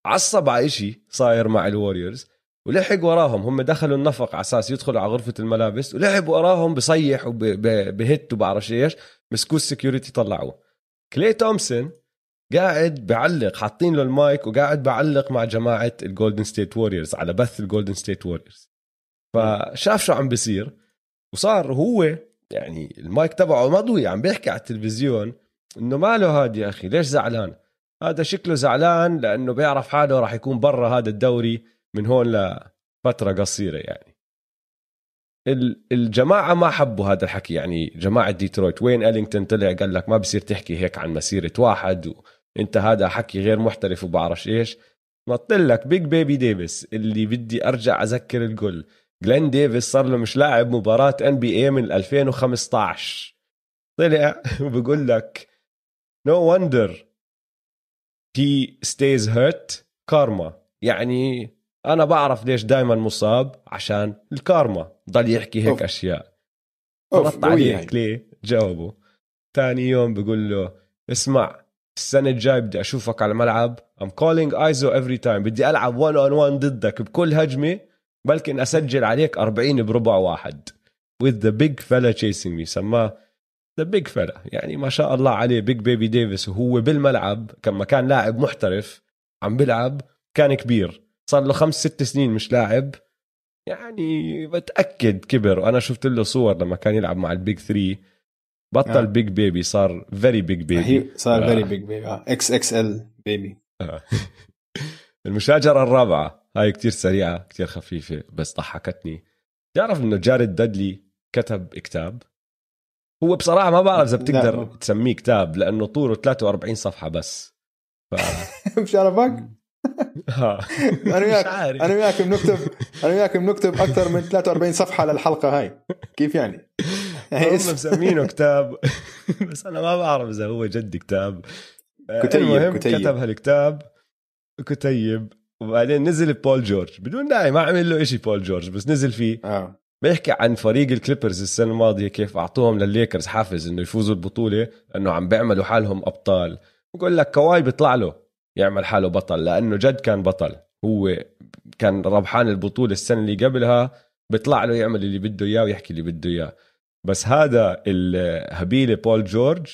عصب على إشي صاير مع الوريورز. ولحق وراهم. هم دخلوا النفق على أساس يدخلوا على غرفة الملابس ولحق وراهم بصيح وبهت وبعرفش إيش مسكوه ال security طلعوه. كلي تومسون قاعد بعلق حاطين له المايك وقاعد بعلق مع جماعة الجولدن ستيت ووريرز على بث الجولدن ستيت ووريرز فشاف شو عم بيصير وصار هو يعني المايك تبعه مضوي عم بيحكي على التلفزيون إنه ماله هاد يا أخي ليش زعلان؟ هذا شكله زعلان لأنه بيعرف حاله راح يكون برا هذا الدوري. من هون لفترة قصيرة يعني. ال- الجماعة ما حبوا هذا الحكي يعني. جماعة ديترويت وين ألينغتون طلع؟ قال لك ما بصير تحكي هيك عن مسيرة واحد وإنت هذا حكي غير محترف وبعرفش إيش. نط لك بيج بيبي ديفيس اللي بدي أرجع أذكر الكل. جلين ديفيس صار له مش لاعب مباراة NBA من 2015 طلع وبقول لك no wonder he stays hurt karma يعني أنا بعرف ليش دائما مصاب عشان الكارما. ضل يحكي هيك أوف. أشياء. رد عليه هاي. ليه؟ جاوبه. ثاني يوم بقول له اسمع السنة الجاي بدي أشوفك على الملعب. I'm calling ISO every time. بدي ألعب 1 on 1 ضدك بكل هجمة بلكن أسجل عليك 40 بربع واحد. With the big fella chasing me. سماه the big fella. يعني ما شاء الله عليه big baby ديفيس وهو بالملعب كما كان لاعب محترف عم بيلعب كان كبير. صار له خمس ست سنين مش لاعب. يعني بتأكد كبر. وأنا شفت له صور لما كان يلعب مع ال Big 3 بطل آه. Big Baby. صار very big baby صار. very big بيبي إكس إكس ال بيبي المشاجرة الرابعة. هاي كتير سريعة كتير خفيفة بس ضحكتني. تعرف إنه جارد دادلي كتب كتاب؟ هو بصراحة ما بعرف إذا بتقدر تسميه كتاب لأنه طوله 43 صفحة بس. ف... مش عارفك ها. أنا وياك. أنا وياك بنكتب أنا وياك بنكتب أكثر من 43 صفحة للحلقة هاي. كيف يعني؟ هم مسمينه كتاب. بس أنا ما بعرف إذا هو جد كتاب. آه، كتيب، المهم كتيب. كتب هالكتاب كتيب. وبعدين نزل بول جورج. بدون داعي ما عمل له إشي بول جورج بس نزل فيه. آه. بيحكي عن فريق الكليبرز السنة الماضية كيف أعطوهم للليكرز حافز إنه يفوزوا البطولة إنه عم بيعملوا حالهم أبطال. بقول لك كواي بيطلع له. يعمل حاله بطل لأنه جد كان بطل. هو كان ربحان البطولة السنة اللي قبلها بيطلع له يعمل اللي بده إياه ويحكي اللي بده إياه. بس هذا الهبيله بول جورج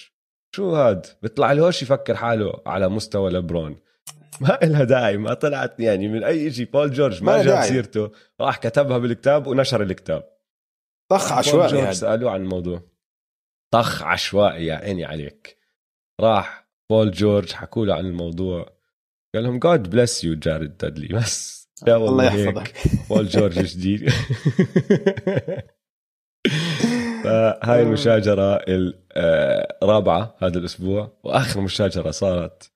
شو هاد؟ بيطلع لهوش يفكر حاله على مستوى لبرون ما لها داعي ما طلعت يعني من أي شيء بول جورج ما, ما جاب. سيرته راح كتبها بالكتاب ونشر الكتاب. طخ بول عشوائي جورج هذا سألوه عن الموضوع. طخ عشوائي يا عيني عليك. راح بول جورج حكوا له عن الموضوع. قال لهم God bless you جارد دادلي بس. يا الله. يحفظك. بول جورج جديد؟ فهاي المشاجرة الرابعة هذا الأسبوع وآخر مشاجرة صارت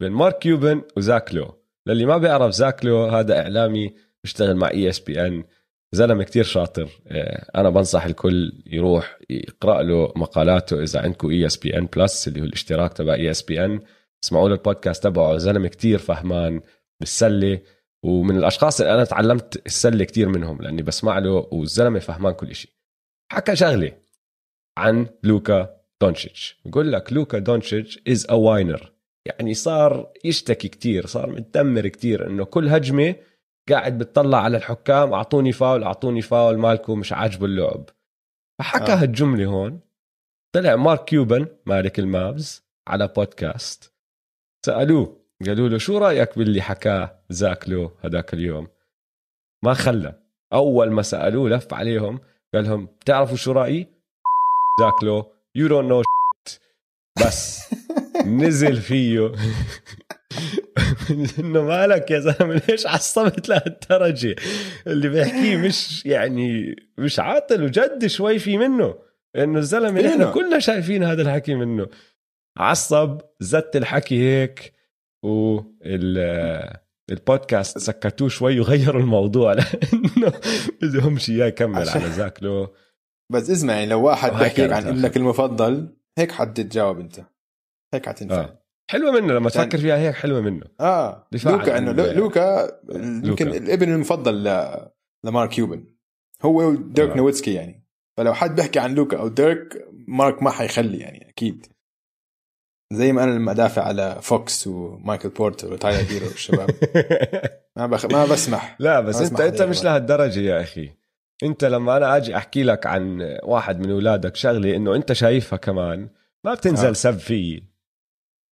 بين مارك كيوبن وزاك لو. للي ما بيعرف زاك لو هذا إعلامي بيشتغل مع ESPN زلمة كتير شاطر. آه، أنا بنصح الكل يروح يقرأ له مقالاته إذا عندكم ESPN Plus اللي هو الاشتراك تبع ESPN اسمعوا له البودكاست تبعه. زلمة كتير فهمان بالسلة. ومن الأشخاص اللي أنا تعلمت السلة كتير منهم لأني بسمع له والزلمه فهمان كل شيء حكى شغلة عن لوكا دونتشيتش بقول لك لوكا دونتشيتش is a whiner يعني صار يشتكي كتير صار متذمر كتير إنه كل هجمة قاعد بتطلع على الحكام أعطوني فاول أعطوني فاول مالكم مش عاجبه اللعب. فحكى آه. هالجملة هون. طلع مارك كيوبن مالك المابز على بودكاست. سألوه قالوا له شو رأيك باللي حكاه زاك لو هذاك اليوم؟ ما خلى. أول ما سألوه لف عليهم قال لهم بتعرفوا شو رأيي؟ زاك لو you don't know بس. نزل فيه. إنه مالك يا زلمة؟ ليش عصبت لهالدرجة؟ اللي بيحكيه مش يعني مش عاطل وجد شوي في منه. إنه الزلمة نعم. كلنا شايفين هذا الحكي منه. عصب زت الحكي هيك وال البودكاست سكتوه شوي وغيروا الموضوع لأنه بدهمش إياه يكمل على زاك لو بس اسمع يعني لو واحد كانت عن ابنك المفضل هيك حتتجاوب أنت. هيك حتنفع آه. حلوة منه لما يعني- تفكر فيها هيك حلوة منه آه دفاع لوكا إنه لوكا يمكن. الابن المفضل ل... لمارك كيوبن هو وديرك آه. نويتسكي يعني فلو حد بيحكي عن لوكا أو ديرك مارك ما حيخلي يعني أكيد زي ما أنا لما أدافع على فوكس ومايكل بورتر وتايلر هيرو والشباب ما بخ... ما بسمح لا بس انت أنت مش. لهالدرجة يا أخي أنت لما أنا أجي أحكي لك عن واحد من أولادك شغلة إنه أنت شايفها كمان ما بتنزل آه. سب فيي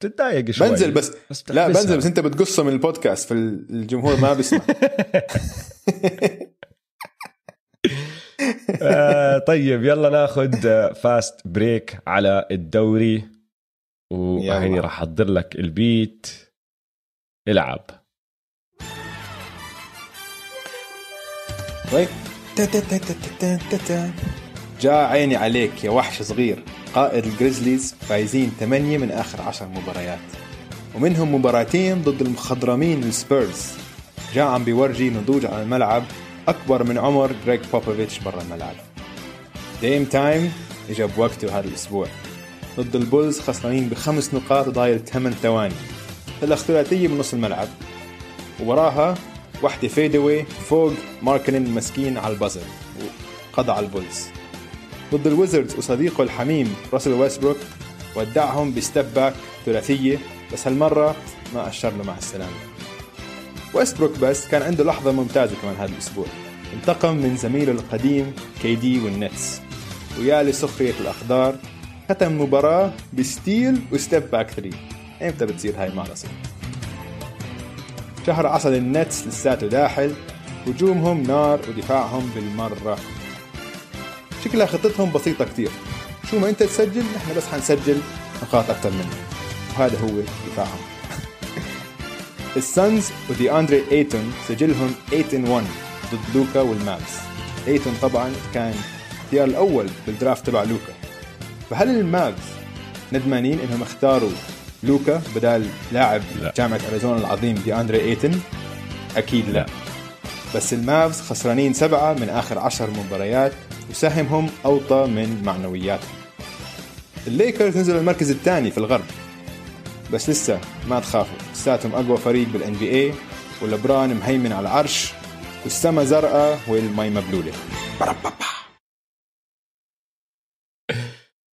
بتتضايق شوي. بنزل بس. بس لا. بنزل بس انت بتقصه من البودكاست فالجمهور ما بيسمع. آه طيب يلا ناخذ fast break على الدوري. وهيني يلا. راح أحضر لك البيت. العب. تا- تا- تا- تا- تا- تا- تا. جا عيني عليك يا وحش صغير. قائد الجريزليز فايزين 8 من آخر 10 مباريات. ومنهم مباراتين ضد المخضرمين السبيرز. جا عم بيورجي نضوج على الملعب أكبر من عمر جريج بوبوفيتش برا الملعب. Dame time اجى بوقته هذا الأسبوع. ضد البولز خسرانين بخمس نقاط ضايل 8 ثواني. طلع ثلاثيه من نص الملعب. ووراها واحدة fadeaway فوق ماركنن المسكين على ال buzzer وقضى على البولز. ضد الويزردز وصديقه الحميم راسل ويستبروك. ودعهم ب step back ثلاثية. بس هالمرة ما أشر له مع السلامة. ويستبروك بس كان عنده لحظة ممتازة كمان هذا الأسبوع. انتقم من زميله القديم كي دي والنتس. ويا لسخرية الأقدار ختم مباراة ب steal و step back 3 إمتى بتصير هاي مع شهر عسل النتس لساته داحل هجومهم نار ودفاعهم بالمرة. شكلها خطتهم بسيطة كتير شو ما أنت تسجل نحن بس حنسجل نقاط أكثر منك. وهذا هو دفاعهم. السانز ودي أندري ايتون سجلهم 8 1 ضد لوكا والمافز. ايتون طبعا كان الاختيار الأول بال draft تبع لوكا. فهل المافز ندمانين إنهم اختاروا لوكا بدال لاعب لا. جامعة أريزونا العظيم دي اندري ايتن أكيد لا. بس المافز خسرانين سبعة من آخر عشر مباريات وسهمهم أوطى من معنوياتهم. الليكرز نزلوا المركز الثاني في الغرب. بس لسه ما تخافوا لساتهم أقوى فريق بال NBA ولبران مهيمن على العرش والسما زرقاء والمي مبلولة. بربابا.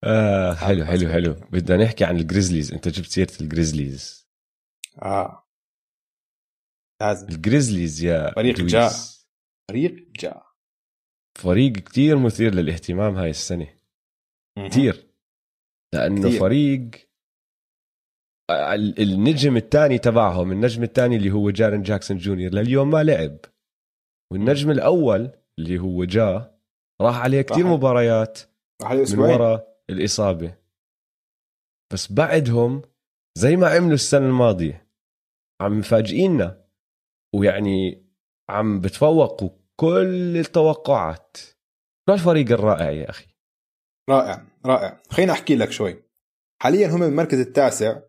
آه حلو حلو حلو. بدنا نحكي عن الجريزليز أنت جبت سيرة الجريزليز آه. لازم. الجريزليز يا فريق. جا. فريق جاء. فريق كتير مثير للاهتمام هاي السنة. كتير. لأنه كتير. فريق النجم الثاني تبعهم النجم الثاني اللي هو جارن جاكسون جونيور لليوم ما لعب. والنجم الأول اللي هو جا راح عليه كثير مباريات راح عليه من وراء الإصابة. بس بعدهم زي ما عملوا السنة الماضية عم مفاجئينا ويعني عم بتفوقوا كل التوقعات. شو الفريق الرائع يا أخي؟ رائع رائع. خليني أحكي لك شوي. حاليا هم بالمركز التاسع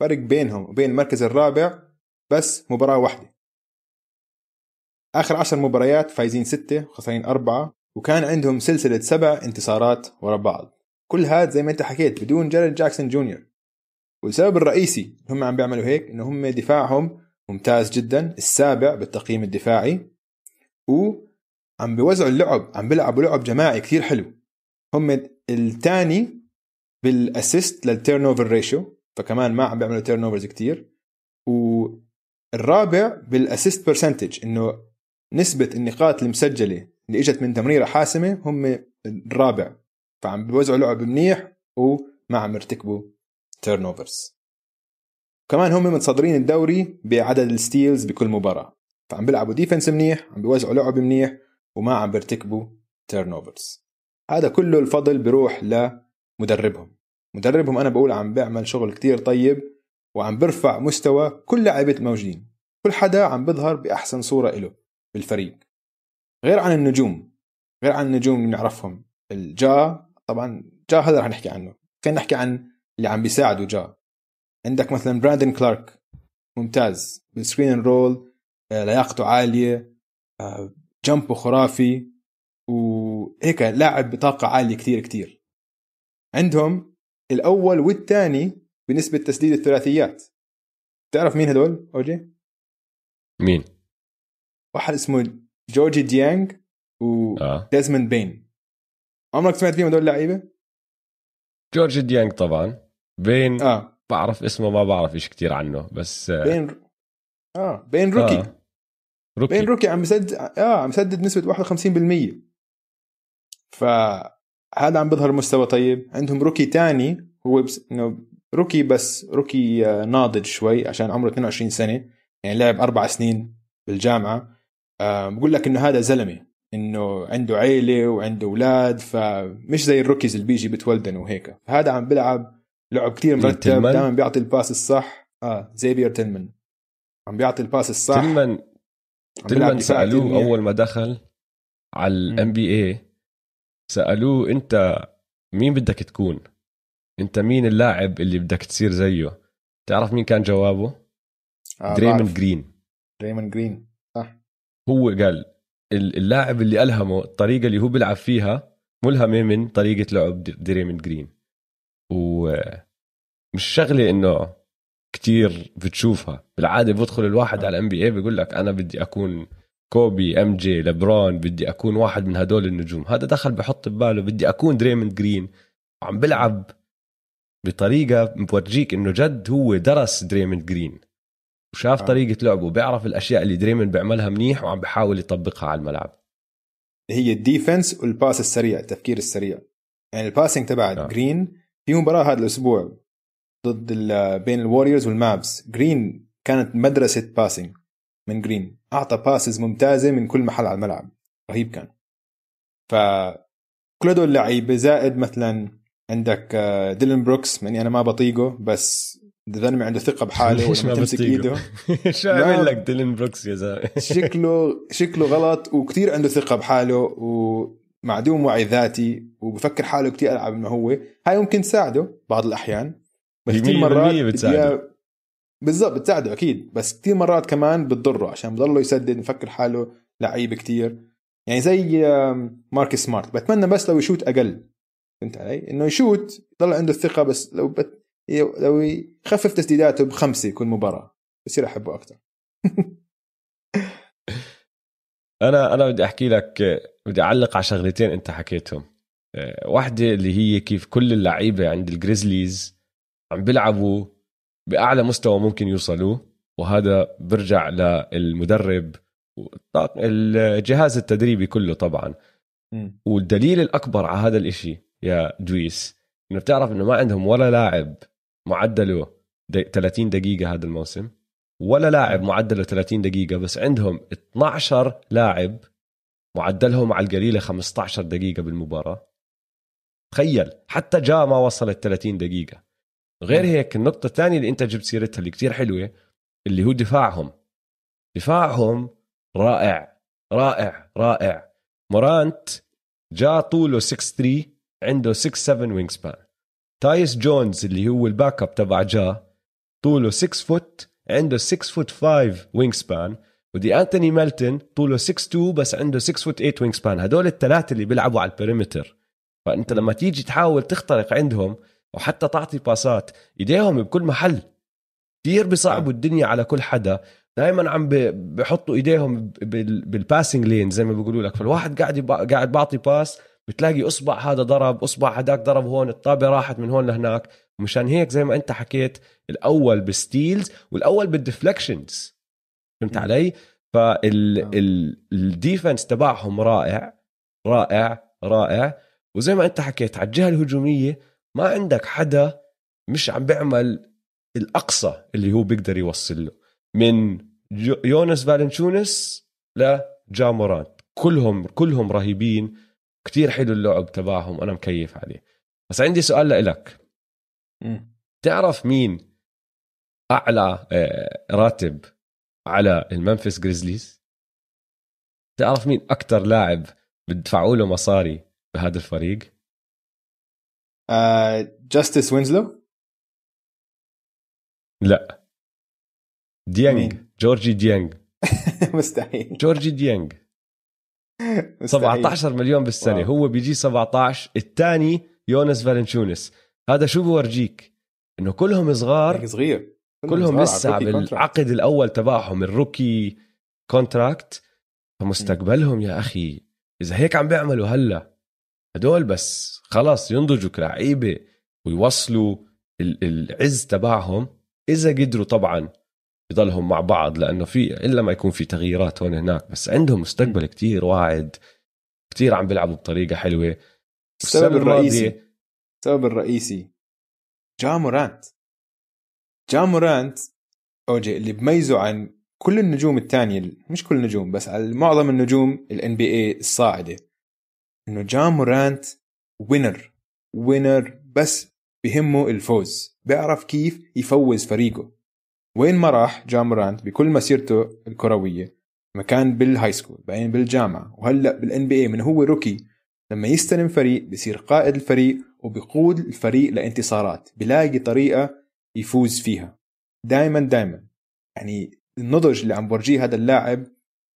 فرق بينهم وبين المركز الرابع بس مباراة واحدة. آخر عشر مباريات فايزين ستة وخسرين أربعة وكان عندهم سلسلة سبع انتصارات ورا بعض. كل هذا زي ما أنت حكيت بدون جاريد جاكسون جونيور. والسبب الرئيسي هم عم بيعملوا هيك إنه هم دفاعهم ممتاز جدا السابع بالتقييم الدفاعي. وعم بيوزعوا اللعب عم بيلعبوا لعب جماعي كثير حلو. هم الثاني بال assist لل turnover ratio فكمان ما عم بيعملوا turnovers كثير والرابع بال assist percentage إنه نسبة النقاط المسجلة اللي إجت من تمريرة حاسمة هم الرابع. فعم بيوزعوا لعب منيح وما عم يرتكبوا turnovers كمان هم متصدرين الدوري بعدد ال steals بكل مباراة. فعم بيلعبوا defense منيح عم بيوزعوا لعب منيح وما عم بيرتكبوا turnovers هذا كله الفضل بيروح لمدربهم. مدربهم أنا بقول عم بيعمل شغل كتير طيب وعم برفع مستوى كل لاعبين الموجودين كل حدا عم بيظهر بأحسن صورة له بالفريق. غير عن النجوم غير عن النجوم اللي بنعرفهم الجا طبعا جا هذا رح نحكي عنه. خلينا نحكي عن اللي عم بيساعدوا جا. عندك مثلا براندن كلارك ممتاز. بال screen roll لياقته عالية آه، jump ه خرافي وهيك لاعب بطاقة عالية كثير كثير عندهم الأول والثاني بنسبه تسديد الثلاثيات. تعرف مين هدول أوجي؟ مين؟ واحد اسمه جورجي ديانج وديزموند آه. بين. عمرك سمعت فيهم هدول اللعيبه جورج ديانج طبعا. بين آه. بعرف اسمه ما بعرف إيش كتير عنه بس آه. بين آه بين rookie. آه. rookie بين rookie عم بسدد آه عم بسدد نسبة 51% فهذا عم بيظهر مستوى طيب. عندهم rookie تاني هو بس إنه rookie بس rookie آه، ناضج شوي عشان عمره 22 سنة يعني لعب أربع سنين بالجامعة. آه بقول لك إنه هذا زلمة إنه عنده عيلة وعنده أولاد فمش زي ال rookies اللي بيجي بتولدن وهيك. هذا عم بيلعب لعب كتير مرتب دائما بيعطي ال pass الصح. آه زيفير تلمن عم بيعطي ال pass الصح. تلمن تلمن سالوه أول ما دخل على ال NBA سألوه أنت مين بدك تكون؟ أنت مين اللاعب اللي بدك تصير زيه؟ تعرف مين كان جوابه؟ آه دريمن جرين. دريمن جرين صح. هو قال اللاعب اللي ألهمه الطريقة اللي هو بيلعب فيها ملهمة من طريقة لعب دريمن جرين. ومش شغلة إنه كتير بتشوفها. بالعادة بدخل الواحد على ال NBA بيقول لك أنا بدي أكون كوبي MJ لبرون بدي أكون واحد من هدول النجوم. هذا دخل بحط بباله بدي أكون دريموند جرين. وعم بلعب بطريقة بورجيك إنه جد هو درس دريموند جرين. وشاف آه. طريقة لعبه وبيعرف الأشياء اللي دريمن بيعملها منيح وعم بحاول يطبقها على الملعب. هي ال defense وال pass السريع التفكير السريع. يعني ال passing تبع آه. جرين في مباراة هذا الأسبوع ضد بين الوريورز والمافس جرين كانت مدرسة passing من جرين أعطى passes ممتازة من كل محل على الملعب. رهيب كان. ف كل هدول لعيبه زائد مثلا عندك ديلن بروكس ماني أنا ما بطيقه بس الزلمه عنده ثقة بحاله ولما تمسك إيده. شو عمل لك ديلن بروكس يا زلمة؟ شكله شكله غلط وكثير عنده ثقة بحاله ومعدوم وعي ذاتي وبفكر حاله كثير ألعب إنه هو. هاي ممكن تساعده بعض الأحيان. بس كثير مرات بتساعده. بالضبط بتساعده أكيد. بس كثير مرات كمان بتضره عشان بضله يسدد مفكر حاله لعيب كثير يعني زي مارك سمارت. بتمنى بس لو يشوت أقل. فهمت علي؟ إنه يشوت يضل عنده الثقة بس لو بت لو يخفف تسديداته بخمسة كل مباراة. بصير أحبه أكثر أنا أنا بدي أحكي لك بدي أعلق على شغلتين أنت حكيتهم. آه، واحدة اللي هي كيف كل اللعيبة عند الجريزليز عم بيلعبوا بأعلى مستوى ممكن يوصلوا وهذا برجع للمدرب الجهاز التدريبي كله طبعا. والدليل الأكبر على هذا الإشي يا دويس إنه بتعرف إنه ما عندهم ولا لاعب معدله 30 دقيقة هذا الموسم ولا لاعب معدله 30 دقيقة بس عندهم 12 لاعب معدلهم على القليلة 15 دقيقة بالمباراة. تخيل حتى جا ما وصلت 30 دقيقة. غير هيك النقطة الثانية اللي أنت جبت سيرتها اللي كتير حلوة اللي هو دفاعهم. دفاعهم رائع رائع رائع. مورانت جا طوله 6 3 عنده 6 7 wingspan تايوس جونز اللي هو ال backup تبع جا طوله 6 foot عنده 6 foot 5 wingspan ودي أنتوني ميلتون طوله 6 2 بس عنده 6 foot 8 wingspan هدول الثلاثة اللي بيلعبوا على ال perimeter. فأنت لما تيجي تحاول تخترق عندهم وحتى تعطي باسات. إيديهم بكل محل. كثير بيصعبوا الدنيا على كل حدا. دائما عم بحطوا إيديهم بال passing lane زي ما بيقولوا لك. فالواحد قاعد قاعد بعطي pass بتلاقي أصبع هذا ضرب أصبع هداك ضرب هون الطابة راحت من هون لهناك. مشان هيك زي ما أنت حكيت الأول بال steals والأول بال deflections فهمت علي؟ فال defense تبعهم رائع. رائع رائع. وزي ما أنت حكيت على الجهة الهجومية ما عندك حدا مش عم بيعمل الأقصى اللي هو بيقدر يوصل له من يونس فالنشونس لجا مورانت. كلهم كلهم رهيبين. كتير حلو اللعب تبعهم أنا مكيف عليه. بس عندي سؤال لإلك. تعرف مين أعلى آه، راتب على الممفس جريزليز؟ تعرف مين أكثر لاعب بدفعوا له مصاري بهذا الفريق؟ جاستس uh, وينزلو؟ لا. ديانج. جورجي ديانج. مستحيل. جورجي ديانج. 17 مليون بالسنة. wow. هو بيجي 17 الثاني يونس فالنشونس هذا شو بورجيك؟ إنه كلهم صغار. صغير. كلهم لسه بالعقد الأول تبعهم ال rookie contract فمستقبلهم يا أخي إذا هيك عم بيعملوا هلا هدول بس خلاص ينضجوا كلعيبه ويوصلوا العز تبعهم. إذا قدروا طبعا يضلهم مع بعض لأنه في الا ما يكون في تغييرات هون هناك بس عندهم مستقبل كتير واعد. كتير عم بيلعبوا بطريقة حلوة. السبب الرئيسي. السبب الرئيسي. جا مورانت. جا مورانت أوجي اللي بميزه عن كل النجوم الثانية مش كل النجوم بس على معظم النجوم ال NBA الصاعدة. إنه جا مورانت winner winner بس بهمه الفوز. بيعرف كيف يفوز فريقه. وين ما راح جا مورانت بكل مسيرته الكروية مكان بال high school بعدين بالجامعة وهلأ بال NBA من هو rookie لما يستلم فريق بصير قائد الفريق وبيقود الفريق لانتصارات بلاقي طريقة يفوز فيها. دائما دائما يعني النضج اللي عم برجيه هذا اللاعب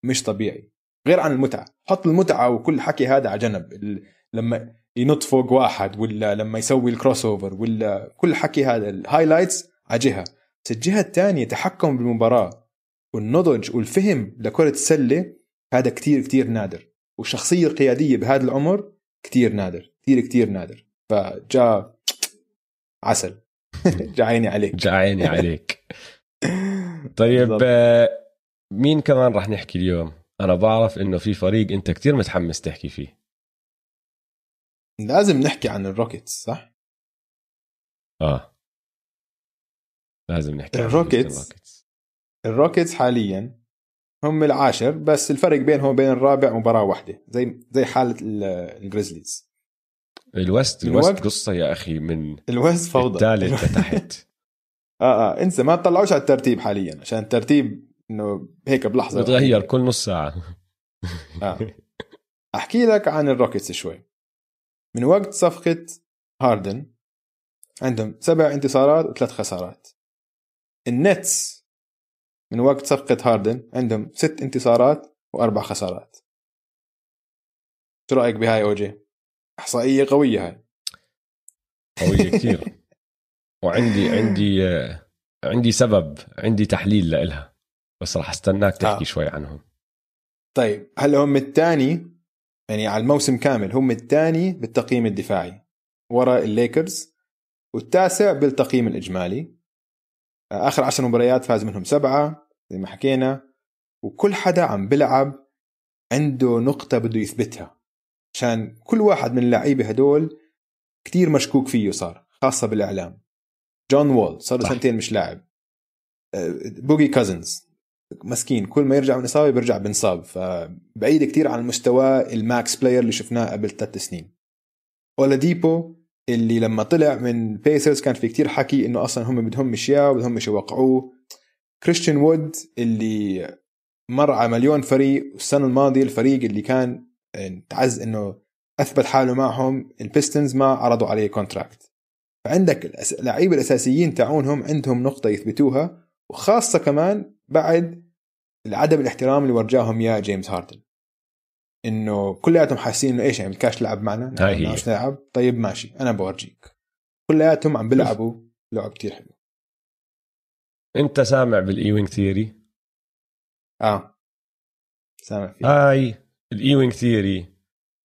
مش طبيعي. غير عن المتعة. حط المتعة وكل حكي هذا على جنب. لما ينط فوق واحد ولا لما يسوي ال crossover ولا كل حكي هذا ال highlights على جهة. بس الجهة الثانية تحكم بالمباراة والنضج والفهم لكرة السلة هذا كتير كتير نادر. وشخصية قيادية بهذا العمر كتير نادر كتير كتير نادر. فجاء عسل. جا عيني عليك. جا عيني عليك. طيب آه، مين كمان رح نحكي اليوم؟ أنا بعرف إنه في فريق أنت كتير متحمس تحكي فيه. لازم نحكي عن الروكيتس صح؟ آه. لازم نحكي الروكيتس عن الروكيتس الروكيتس. حاليا هم العاشر بس الفرق بينهم وبين الرابع مباراة واحدة زي زي حالة الجريزليز ال West ال West قصة يا أخي من ال West فوضى. الثالث لتحت. آه آه. انسى ما تطلعوش على الترتيب حاليا عشان الترتيب إنه هيك بلحظة. بتغير كل نص ساعة. آه. أحكي لك عن الروكيتس شوي. من وقت صفقة هاردن عندهم سبع انتصارات وثلاث خسارات. النتس من وقت صفقة هاردن عندهم ست انتصارات وأربع خسارات. شو رأيك بهاي أوجي؟ إحصائية قوية هاي. قوية كثير. وعندي عندي عندي سبب عندي تحليل لإلها بس راح أستناك تحكي آه. شوي عنهم. طيب هلا هم الثاني؟ يعني على الموسم كامل هم الثاني بالتقييم الدفاعي ورا الليكرز والتاسع بالتقييم الإجمالي. آخر عشر مباريات فاز منهم سبعة زي ما حكينا وكل حدا عم بلعب عنده نقطة بده يثبتها. عشان كل واحد من اللعيبة هدول كتير مشكوك فيه صار خاصة بالإعلام. جون وول صار له. سنتين مش لاعب. آه، بوجي كازنز. مسكين كل ما يرجع من إصابة بيرجع بنصاب فبعيد كتير عن مستوى ال max player اللي شفناه قبل ثلاث سنين. أولاديبو اللي لما طلع من بيسرز كان في كتير حكي إنه أصلا هم بدهم مش اياه وبدهم مش يوقعوه كريستيان وود اللي مر على مليون فريق والسنة الماضية الفريق اللي كان تاعه إنه أثبت حاله معهم البيستنز ما عرضوا عليه contract فعندك اللعيبه الأساسيين تاعونهم عندهم نقطة يثبتوها وخاصة كمان بعد عدم الاحترام اللي ورجاهم إياه جيمس هاردن. إنه كلياتهم حاسين إنه إيش يعني بدكاش تلعب معنا هاي هي. نلعب طيب ماشي أنا بورجيك. كلياتهم عم بيلعبوا لعب كتير حلو. أنت سامع بالايوينج theory؟ آه. سامع فيه. هاي الايوينج theory.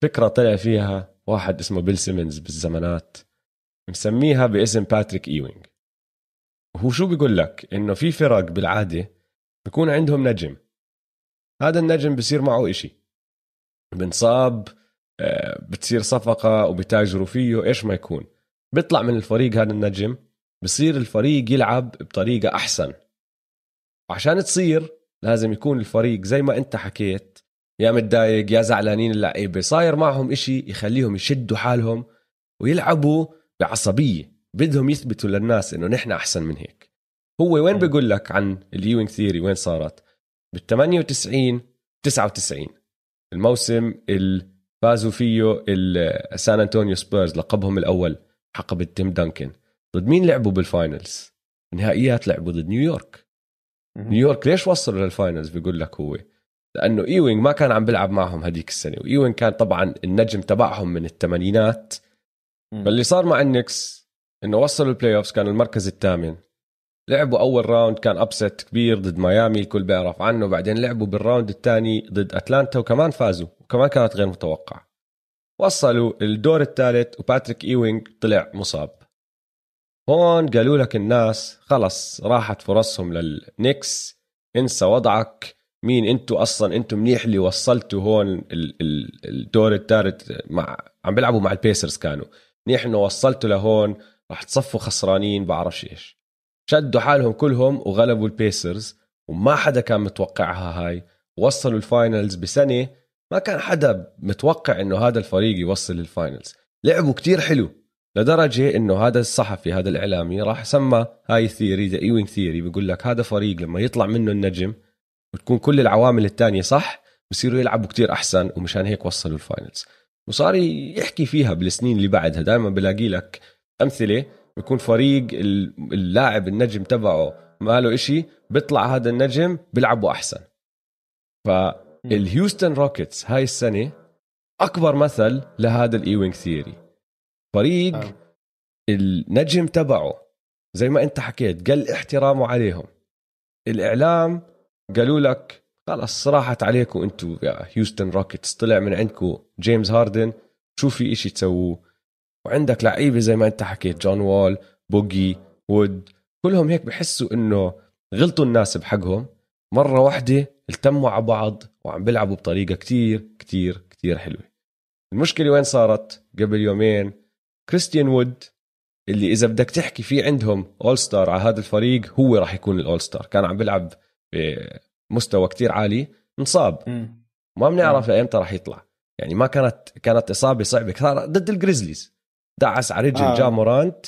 فكرة طلع فيها واحد اسمه بيل سيمنز بالزمانات. مسميها باسم باتريك ايوينج وهو شو بيقول لك؟ إنه في فرق بالعادة بيكون عندهم نجم. هذا النجم بصير معه إشي. بنصاب آه، بتصير صفقة وبتاجروا فيه إيش ما يكون. بيطلع من الفريق هذا النجم بصير الفريق يلعب بطريقة أحسن. وعشان تصير لازم يكون الفريق زي ما أنت حكيت يا متضايق يا زعلانين اللعيبة. صاير معهم إشي يخليهم يشدوا حالهم ويلعبوا بعصبية. بدهم يثبتوا للناس إنه نحن أحسن من هيك. هو وين. بيقول لك عن الايوينج theory وين صارت؟ بال 98 99 الموسم اللي فازوا فيه السان انطونيو سبيرز لقبهم الأول حقبة تيم دانكن. ضد مين لعبوا بال finals نهائيات لعبوا ضد نيويورك. نيويورك ليش وصلوا لل finals بيقول لك هو. لأنه ايوينج ما كان عم بيلعب معهم هذيك السنة وايوينج كان طبعا النجم تبعهم من الثمانينات. فاللي صار مع النكس إنه وصلوا ال playoffs كانوا المركز الثامن. لعبوا أول round كان upset كبير ضد ميامي الكل بيعرف عنه. بعدين لعبوا بال round الثاني ضد أتلانتا وكمان فازوا وكمان كانت غير متوقعة. وصلوا الدور الثالث وباتريك ايوينج طلع مصاب. هون قالوا لك الناس خلص راحت فرصهم للنكس انسى وضعك. مين انتو أصلا؟ انتو منيح اللي وصلتوا هون ال- ال- الدور الثالث مع عم بيلعبوا مع البيسرز كانوا. منيح إنه وصلتوا لهون راح تصفوا خسرانين بعرفش إيش. شدوا حالهم كلهم وغلبوا البيسرز وما حدا كان متوقعها هاي. وصلوا ال finals بسنة ما كان حدا متوقع إنه هذا الفريق يوصل لل finals. لعبوا كتير حلو لدرجة إنه هذا الصحفي هذا الإعلامي راح سمى هاي ال theory the Ewing theory بيقول لك هذا فريق لما يطلع منه النجم وتكون كل العوامل التانية صح بصيروا يلعبوا كتير أحسن ومشان هيك وصلوا ال finals. وصار يحكي فيها بالسنين اللي بعدها دائما بلاقي لك أمثلة بيكون فريق ال- اللاعب النجم تبعه ما له إشي بيطلع هذا النجم بيلعبوا أحسن. فالهيوستن روكيتس هاي السنة أكبر مثل لهذا الايوينج theory فريق آه. النجم تبعه زي ما أنت حكيت قل احترامه عليهم. الإعلام قالوا لك خلص راحت عليكم أنتم يا هيوستن روكيتس طلع من عندكم جيمس هاردن شو في إشي تسووه؟ وعندك لعيبة زي ما انت حكيت جون وول بوجي وود كلهم هيك بحسوا إنه غلطوا الناس بحقهم. مرة واحدة التموا على بعض وعم بيلعبوا بطريقة كتير كتير كتير حلوة. المشكلة وين صارت؟ قبل يومين كريستيان وود اللي إذا بدك تحكي في عندهم all star على هذا الفريق هو راح يكون ال all star كان عم بيلعب بمستوى كتير عالي انصاب. ما بنعرف لأيمتى راح يطلع. يعني ما كانت كانت إصابة صعبة. كانت ضد الجريزليز دعس على رجل آه. آه. جا مورانت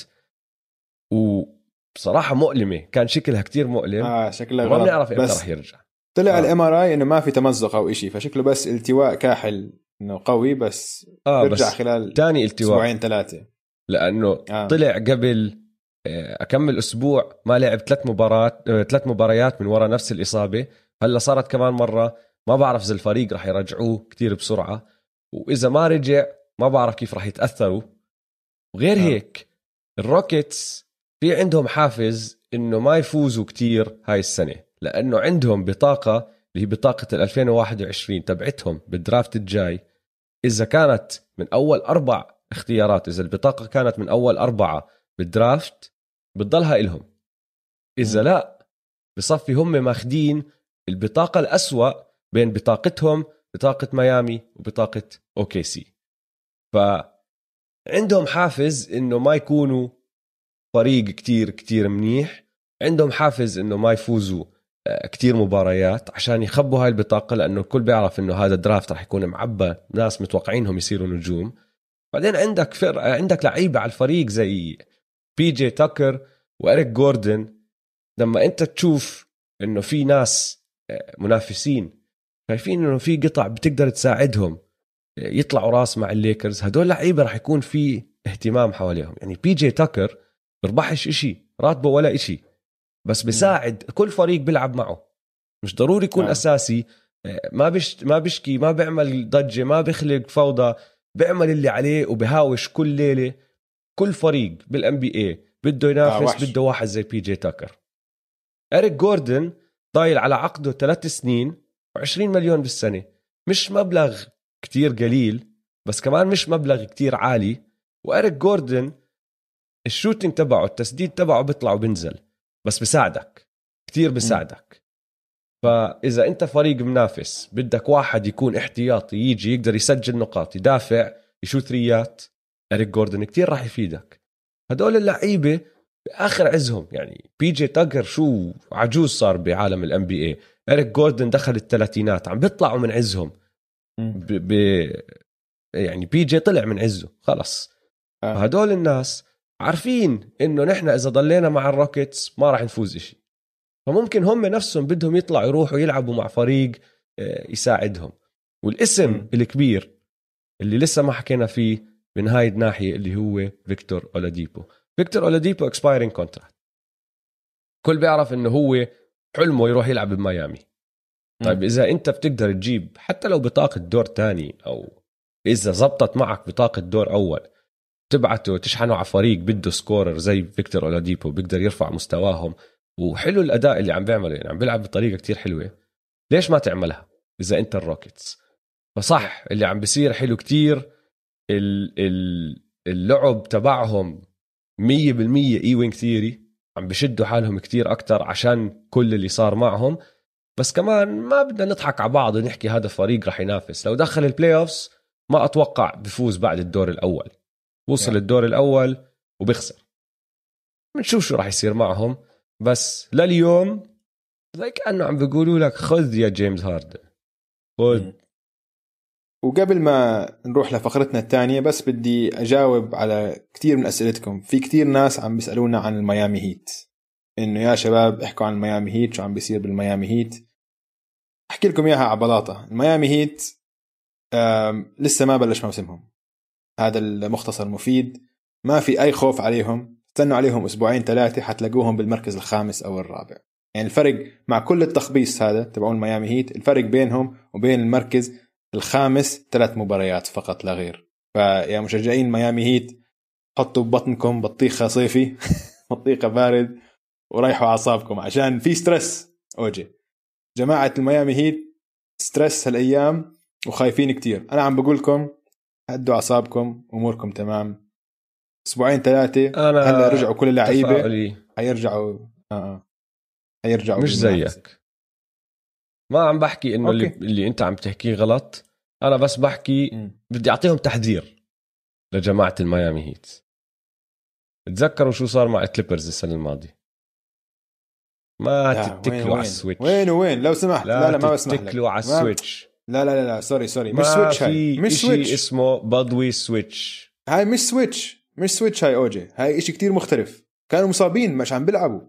وبصراحه مؤلمة كان شكلها كتير مؤلم آه آه شكله وما غلط بنعرف إمتى راح يرجع طلع آه. الإم آر آي إنه ما في تمزق أو شيء فشكله بس التواء كاحل إنه قوي بس آه بيرجع بس خلال تاني التواء أسبوعين ثلاثة لأنه آه. طلع قبل آه، أكمل أسبوع ما لعب ثلاث مباريات آه، ثلاث مباريات من وراء نفس الإصابة هلأ صارت كمان مرة ما بعرف إذا الفريق راح يرجعوه كتير بسرعة وإذا ما رجع ما بعرف كيف راح يتأثروا وغير آه. هيك الروكيتس في عندهم حافز إنه ما يفوزوا كتير هاي السنة لأنه عندهم بطاقة اللي هي بطاقة ال 2021 تبعتهم بال draft الجاي إذا كانت من أول أربع اختيارات إذا البطاقة كانت من أول أربعة بال draft بتضلها إلهم إذا. لا بصفي هم ماخدين البطاقة الأسوأ بين بطاقتهم بطاقة ميامي وبطاقة OKC ف عندهم حافز إنه ما يكونوا فريق كتير كتير منيح. عندهم حافز إنه ما يفوزوا آه، كتير مباريات عشان يخلوا هاي البطاقة لأنه الكل بيعرف إنه هذا ال draft رح يكون معبى ناس متوقعينهم يصيروا نجوم. بعدين عندك فرق عندك لعيبة على الفريق زي بي جي تاكر وإريك جوردن لما أنت تشوف إنه في ناس آه، منافسين شايفين إنه في قطع بتقدر تساعدهم. آه، يطلعوا راس مع الليكرز. هدول لعيبة رح يكون في اهتمام حواليهم. يعني بي جي تاكر برخصش إشي راتبه ولا إشي. بس بساعد كل فريق بيلعب معه. مش ضروري يكون نعم. أساسي. آه، ما بش ما بشكي ما بيعمل ضجة ما بيخلق فوضى. بيعمل اللي عليه وبهاوش كل ليلة. كل فريق بال NBA بده آه، ينافس وحش. بده واحد زي بي جي تاكر إريك جوردن ضايل على عقده ثلاث سنين و20 مليون بالسنة. مش مبلغ كتير قليل بس كمان مش مبلغ كتير عالي. وإريك جوردن ال shooting تبعه التسديد تبعه بيطلع وبنزل بس بساعدك كتير بساعدك فإذا أنت فريق منافس بدك واحد يكون احتياطي يجي يقدر يسجل نقاط يدافع يشوت three ات إريك جوردن كتير راح يفيدك. هدول اللعيبة بآخر عزهم يعني بي جي تاكر شو عجوز صار بعالم ال NBA إريك جوردن دخل الثلاثينات عم بيطلعوا من عزهم. ب... ب... يعني بي جي طلع من عزه خلص. آه. هدول الناس عارفين إنه نحن إذا ضلينا مع الروكيتس ما راح نفوز إشي. فممكن هم نفسهم بدهم يطلعوا يروحوا يلعبوا مع فريق آه، يساعدهم. والاسم مم. الكبير اللي لسه ما حكينا فيه من هاي الناحية اللي هو فيكتور أولاديبو. فيكتور أولاديبو expiring contract كل بيعرف إنه هو حلمه يروح يلعب بميامي. طيب إذا أنت بتقدر تجيب حتى لو بطاقة دور تاني أو إذا زبطت معك بطاقة دور أول تبعته تشحنه على فريق بده scorer زي فيكتور أولاديبو بيقدر يرفع مستواهم وحلو الأداء اللي عم بيعمله يعني عم بيلعب بطريقة كتير حلوة ليش ما تعملها إذا أنت الروكيتس؟ فصح اللي عم بيصير حلو كتير ال- ال- اللعب تبعهم 100% إيوينج ثيوري عم بشدوا حالهم كتير أكتر عشان كل اللي صار معهم بس كمان ما بدنا نضحك على بعض ونحكي هذا فريق رح ينافس. لو دخل ال playoffs ما أتوقع بفوز بعد الدور الأول. وصل نعم. الدور الأول وبيخسر. بنشوف شو راح يصير معهم. بس لليوم زي كأنه عم بيقولوا لك خذ يا جيمس هاردن. خذ. وقبل ما نروح لفقرتنا الثانية بس بدي أجاوب على كثير من أسئلتكم. في كثير ناس عم بيسألونا عن الميامي هيت. إنه يا شباب احكوا عن الميامي هيت شو عم بيصير بالميامي هيت. أحكي لكم إياها على بلاطة. الميامي هيت لسه ما بلش موسمهم. هذا المختصر مفيد. ما في أي خوف عليهم. استنوا عليهم أسبوعين ثلاثة حتلاقوهم بالمركز الخامس أو الرابع. يعني الفرق مع كل التخبيص هذا تبعون الميامي هيت الفرق بينهم وبين المركز الخامس ثلاث مباريات فقط لا غير. فيا مشجعين ميامي هيت حطوا ببطنكم بطيخة صيفي بطيخة بارد. وريحوا أعصابكم عشان في ستريس أوجي. جماعة الميامي هيت stress هالأيام وخايفين كتير. أنا عم بقول لكم هدوا أعصابكم أموركم تمام. أسبوعين ثلاثة أنا هلا رجعوا كل تفاؤلي. حيرجعوا آه آه. حيرجعوا مش. زيك. ما عم بحكي إنه اللي. اللي أنت عم تحكيه غلط. أنا بس بحكي مم. بدي أعطيهم تحذير لجماعة الميامي هيت. تذكروا شو صار مع الكليبرز السنة الماضية؟ ما لا، تتكلوا على ال switch. وين وين؟ لو سمحت. لا لا, ما بسمح لك. تتكلوا على ال switch. لا لا لا لا sorry sorry. مش switch هاي. مش switch. اسمه بضوي switch. هاي مش switch. مش switch هاي أوجي. هاي إشي كتير مختلف. كانوا مصابين مش عم بيلعبوا.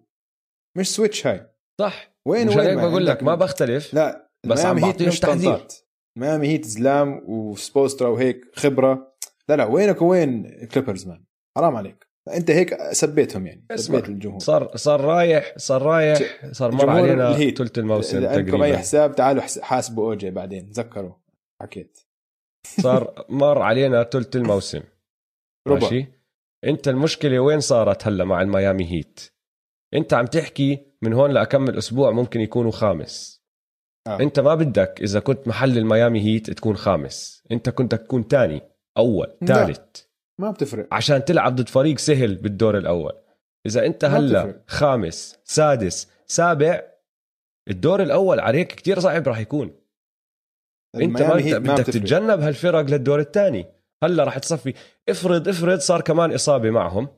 مش switch هاي. صح. وين مش وين؟ بقول لك ما بختلف. لا بس عم تحذير. تحذير. ميامي هيت زلام وسبولسترا وهيك خبرة. لا لا وينك وين؟ كليبرز مان حرام عليك. انت هيك سبيتهم يعني سبيت الجمهور. صار صار رايح صار رايح صار مر علينا. ثلث الموسم اذا عندكم اي حساب تعالوا حاسبوا اوجي بعدين تذكروا. حكيت. صار مر علينا ثلث الموسم. ربع. ماشي؟ انت المشكلة وين صارت هلا مع الميامي هيت؟ انت عم تحكي من هون لأكمل أسبوع ممكن يكونوا خامس. آه. انت ما بدك إذا كنت محل الميامي هيت تكون خامس. انت كنت تكون تاني أول. ثالث ما بتفرق. عشان تلعب ضد فريق سهل بالدور الأول. إذا أنت هلا. خامس سادس سابع الدور الأول عليك كتير صعب راح يكون. أنت ما أنت بدك. تتجنب هالفرق للدور الثاني. هلا راح تصفي. افرض افرض صار كمان إصابة معهم.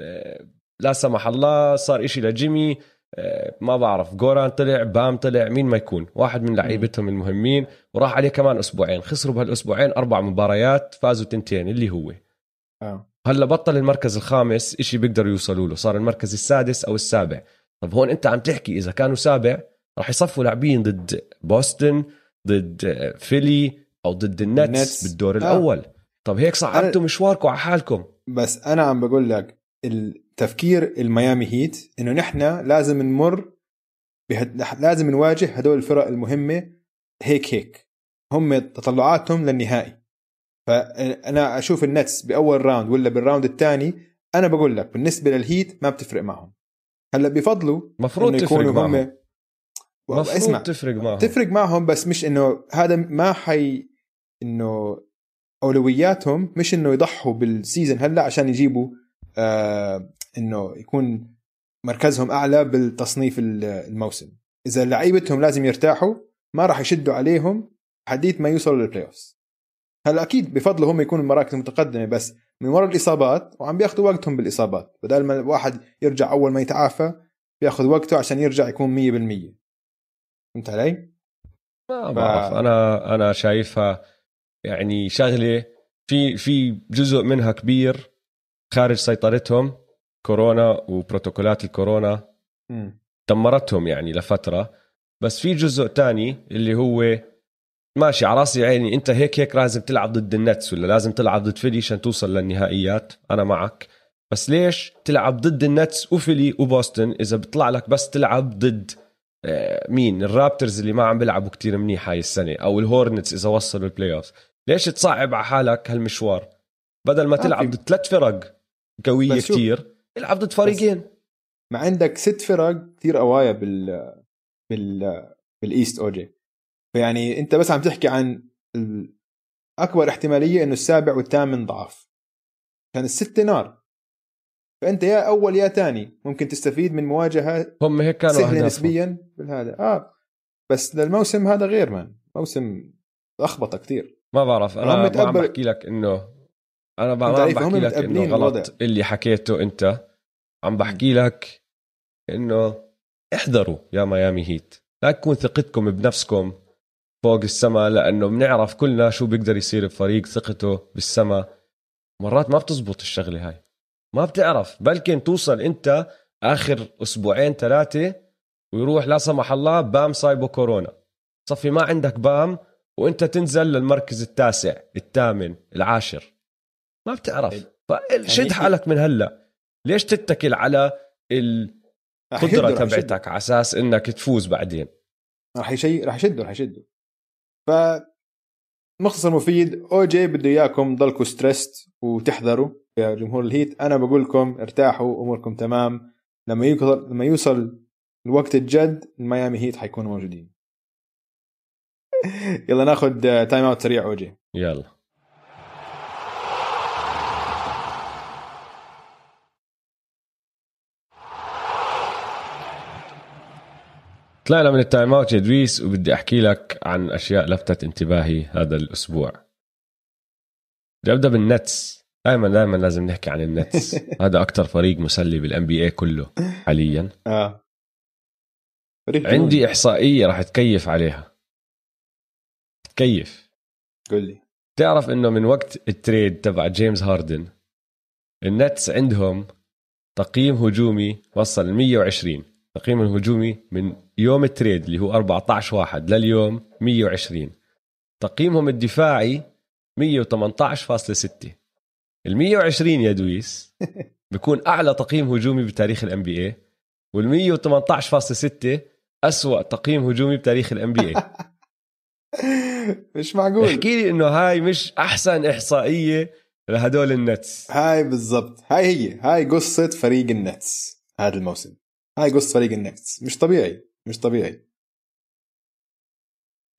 آه، لا سمح الله صار إشي لجيمي. آه، ما بعرف. جوران طلع بام طلع مين ما يكون. واحد من لعيبتهم المهمين. وراح عليه كمان أسبوعين. خسروا بهالأسبوعين أربع مباريات فازوا تنتين اللي هو. آه. هلا بطل المركز الخامس إشي بيقدروا يوصلوا له صار المركز السادس أو السابع طب هون أنت عم تحكي إذا كانوا سابع راح يصفوا لاعبين ضد بوسطن ضد فيلي أو ضد النتس, النتس. بالدور آه. الأول طب هيك صعبتوا مشواركم على حالكم بس أنا عم بقول لك التفكير الميامي هيت إنه نحن لازم نمر بهد... لازم نواجه هدول الفرق المهمة هيك هيك هم تطلعاتهم للنهائي فأنا أشوف النتس بأول round ولا بال round الثاني أنا بقول لك بالنسبة للهيت ما بتفرق معهم. هلأ بفضلوا مفروض إنه تفرق يكونوا معهم. هم مفروض اسمع تفرق معهم. تفرق معهم بس مش إنه هذا ما حي إنه أولوياتهم مش إنه يضحوا بال season هلأ عشان يجيبوا آه إنه يكون مركزهم أعلى بالتصنيف ال- الموسم. إذا لعيبتهم لازم يرتاحوا ما راح يشدوا عليهم حديث ما يوصلوا لل playoff هلا أكيد بفضلوا هم يكونوا المراكز المتقدمة بس من وراء الإصابات وعم بياخذوا وقتهم بالإصابات بدل ما الواحد يرجع أول ما يتعافى بياخذ وقته عشان يرجع يكون 100% فهمت علي؟ ما بعرف أنا أنا شايفها يعني شغلة في في جزء منها كبير خارج سيطرتهم كورونا وبروتوكولات الكورونا مم. دمرتهم يعني لفترة بس في جزء تاني اللي هو ماشي على راسي عيني. انت هيك هيك لازم تلعب ضد النتس ولا لازم تلعب ضد فيلي عشان توصل للنهائيات؟ أنا معك. بس ليش تلعب ضد النتس وفيلي وبوسطن؟ إذا بيطلع لك بس تلعب ضد آه، مين؟ الرابتورز اللي ما عم بيلعبوا كتير منيح هاي السنة أو الهورنتس إذا وصلوا ال playoff ليش تصعب على حالك هالمشوار؟ بدل ما تلعب ضد ثلاث فرق قوية كتير العب ضد فريقين. ما عندك ست فرق كثير قوايا بال بال بال East اوجي فيعني أنت بس عم تحكي عن أكبر احتمالية إنه السابع والثامن ضعف. كان الستة نار. فأنت يا أول يا ثاني ممكن تستفيد من مواجهة هم هيك كانوا سهلة. نسبيا بالهذا آه بس للموسم هذا غير مان. موسم لخبطه كثير. ما بعرف أنا ما عم متقبل- بحكي لك إنه أنا ما عم بحكي لك إنه غلط الوضع. اللي حكيته أنت. عم بحكي لك إنه احذروا يا ميامي هيت. لا تكون ثقتكم بنفسكم. فوق السما لأنه بنعرف كلنا شو بيقدر يصير بفريق ثقته بالسما. مرات ما بتزبط الشغلة هاي. ما بتعرف. بلكن توصل أنت آخر أسبوعين ثلاثة ويروح لا سمح الله بام صايبه كورونا. صفي ما عندك بام وأنت تنزل للمركز التاسع الثامن العاشر. ما بتعرف. فشد يعني- حالك من هلأ؟ ليش تتكل على رح القدرة رح. تبعتك على أساس إنك تفوز بعدين؟ راح يشي راح يشدوا راح يشدوا. ف مختصر مفيد أو جي بده إياكم ضلكم stressed وتحذروا يا جمهور ال Heat. أنا بقول لكم ارتاحوا أموركم تمام. لما يوصل لما يوصل الوقت الجد ال Miami Heat حيكونوا موجودين. يلا ناخذ time out سريع أو جي يلا. طلعنا من ال time out يا دويس وبدي أحكي لك عن أشياء لفتت انتباهي هذا الأسبوع. بدي أبدأ بال Nets. دائما دائما لازم نحكي عن ال Nets. هذا أكثر فريق مسلي بال NBA كله حاليا. آه. عندي إحصائية راح تكيف عليها. تكيف. قول لي. تعرف إنه من وقت ال trade تبع جيمس هاردن ال Nets عندهم تقييم هجومي وصل ل 120 تقييم الهجومي من يوم ال trade اللي هو 14 واحد لليوم 120 تقييمهم الدفاعي 118.6 ال 120 يا دويس بيكون أعلى تقييم هجومي بتاريخ ال NBA وال 118.6 أسوأ تقييم هجومي بتاريخ ال NBA مش معقول. احكي لي إنه هاي مش أحسن إحصائية لهدول ال Nets. هاي بالضبط. هاي هي. هاي قصة فريق ال Nets هذا الموسم. هاي قصة فريق ال Nets مش طبيعي. مش طبيعي.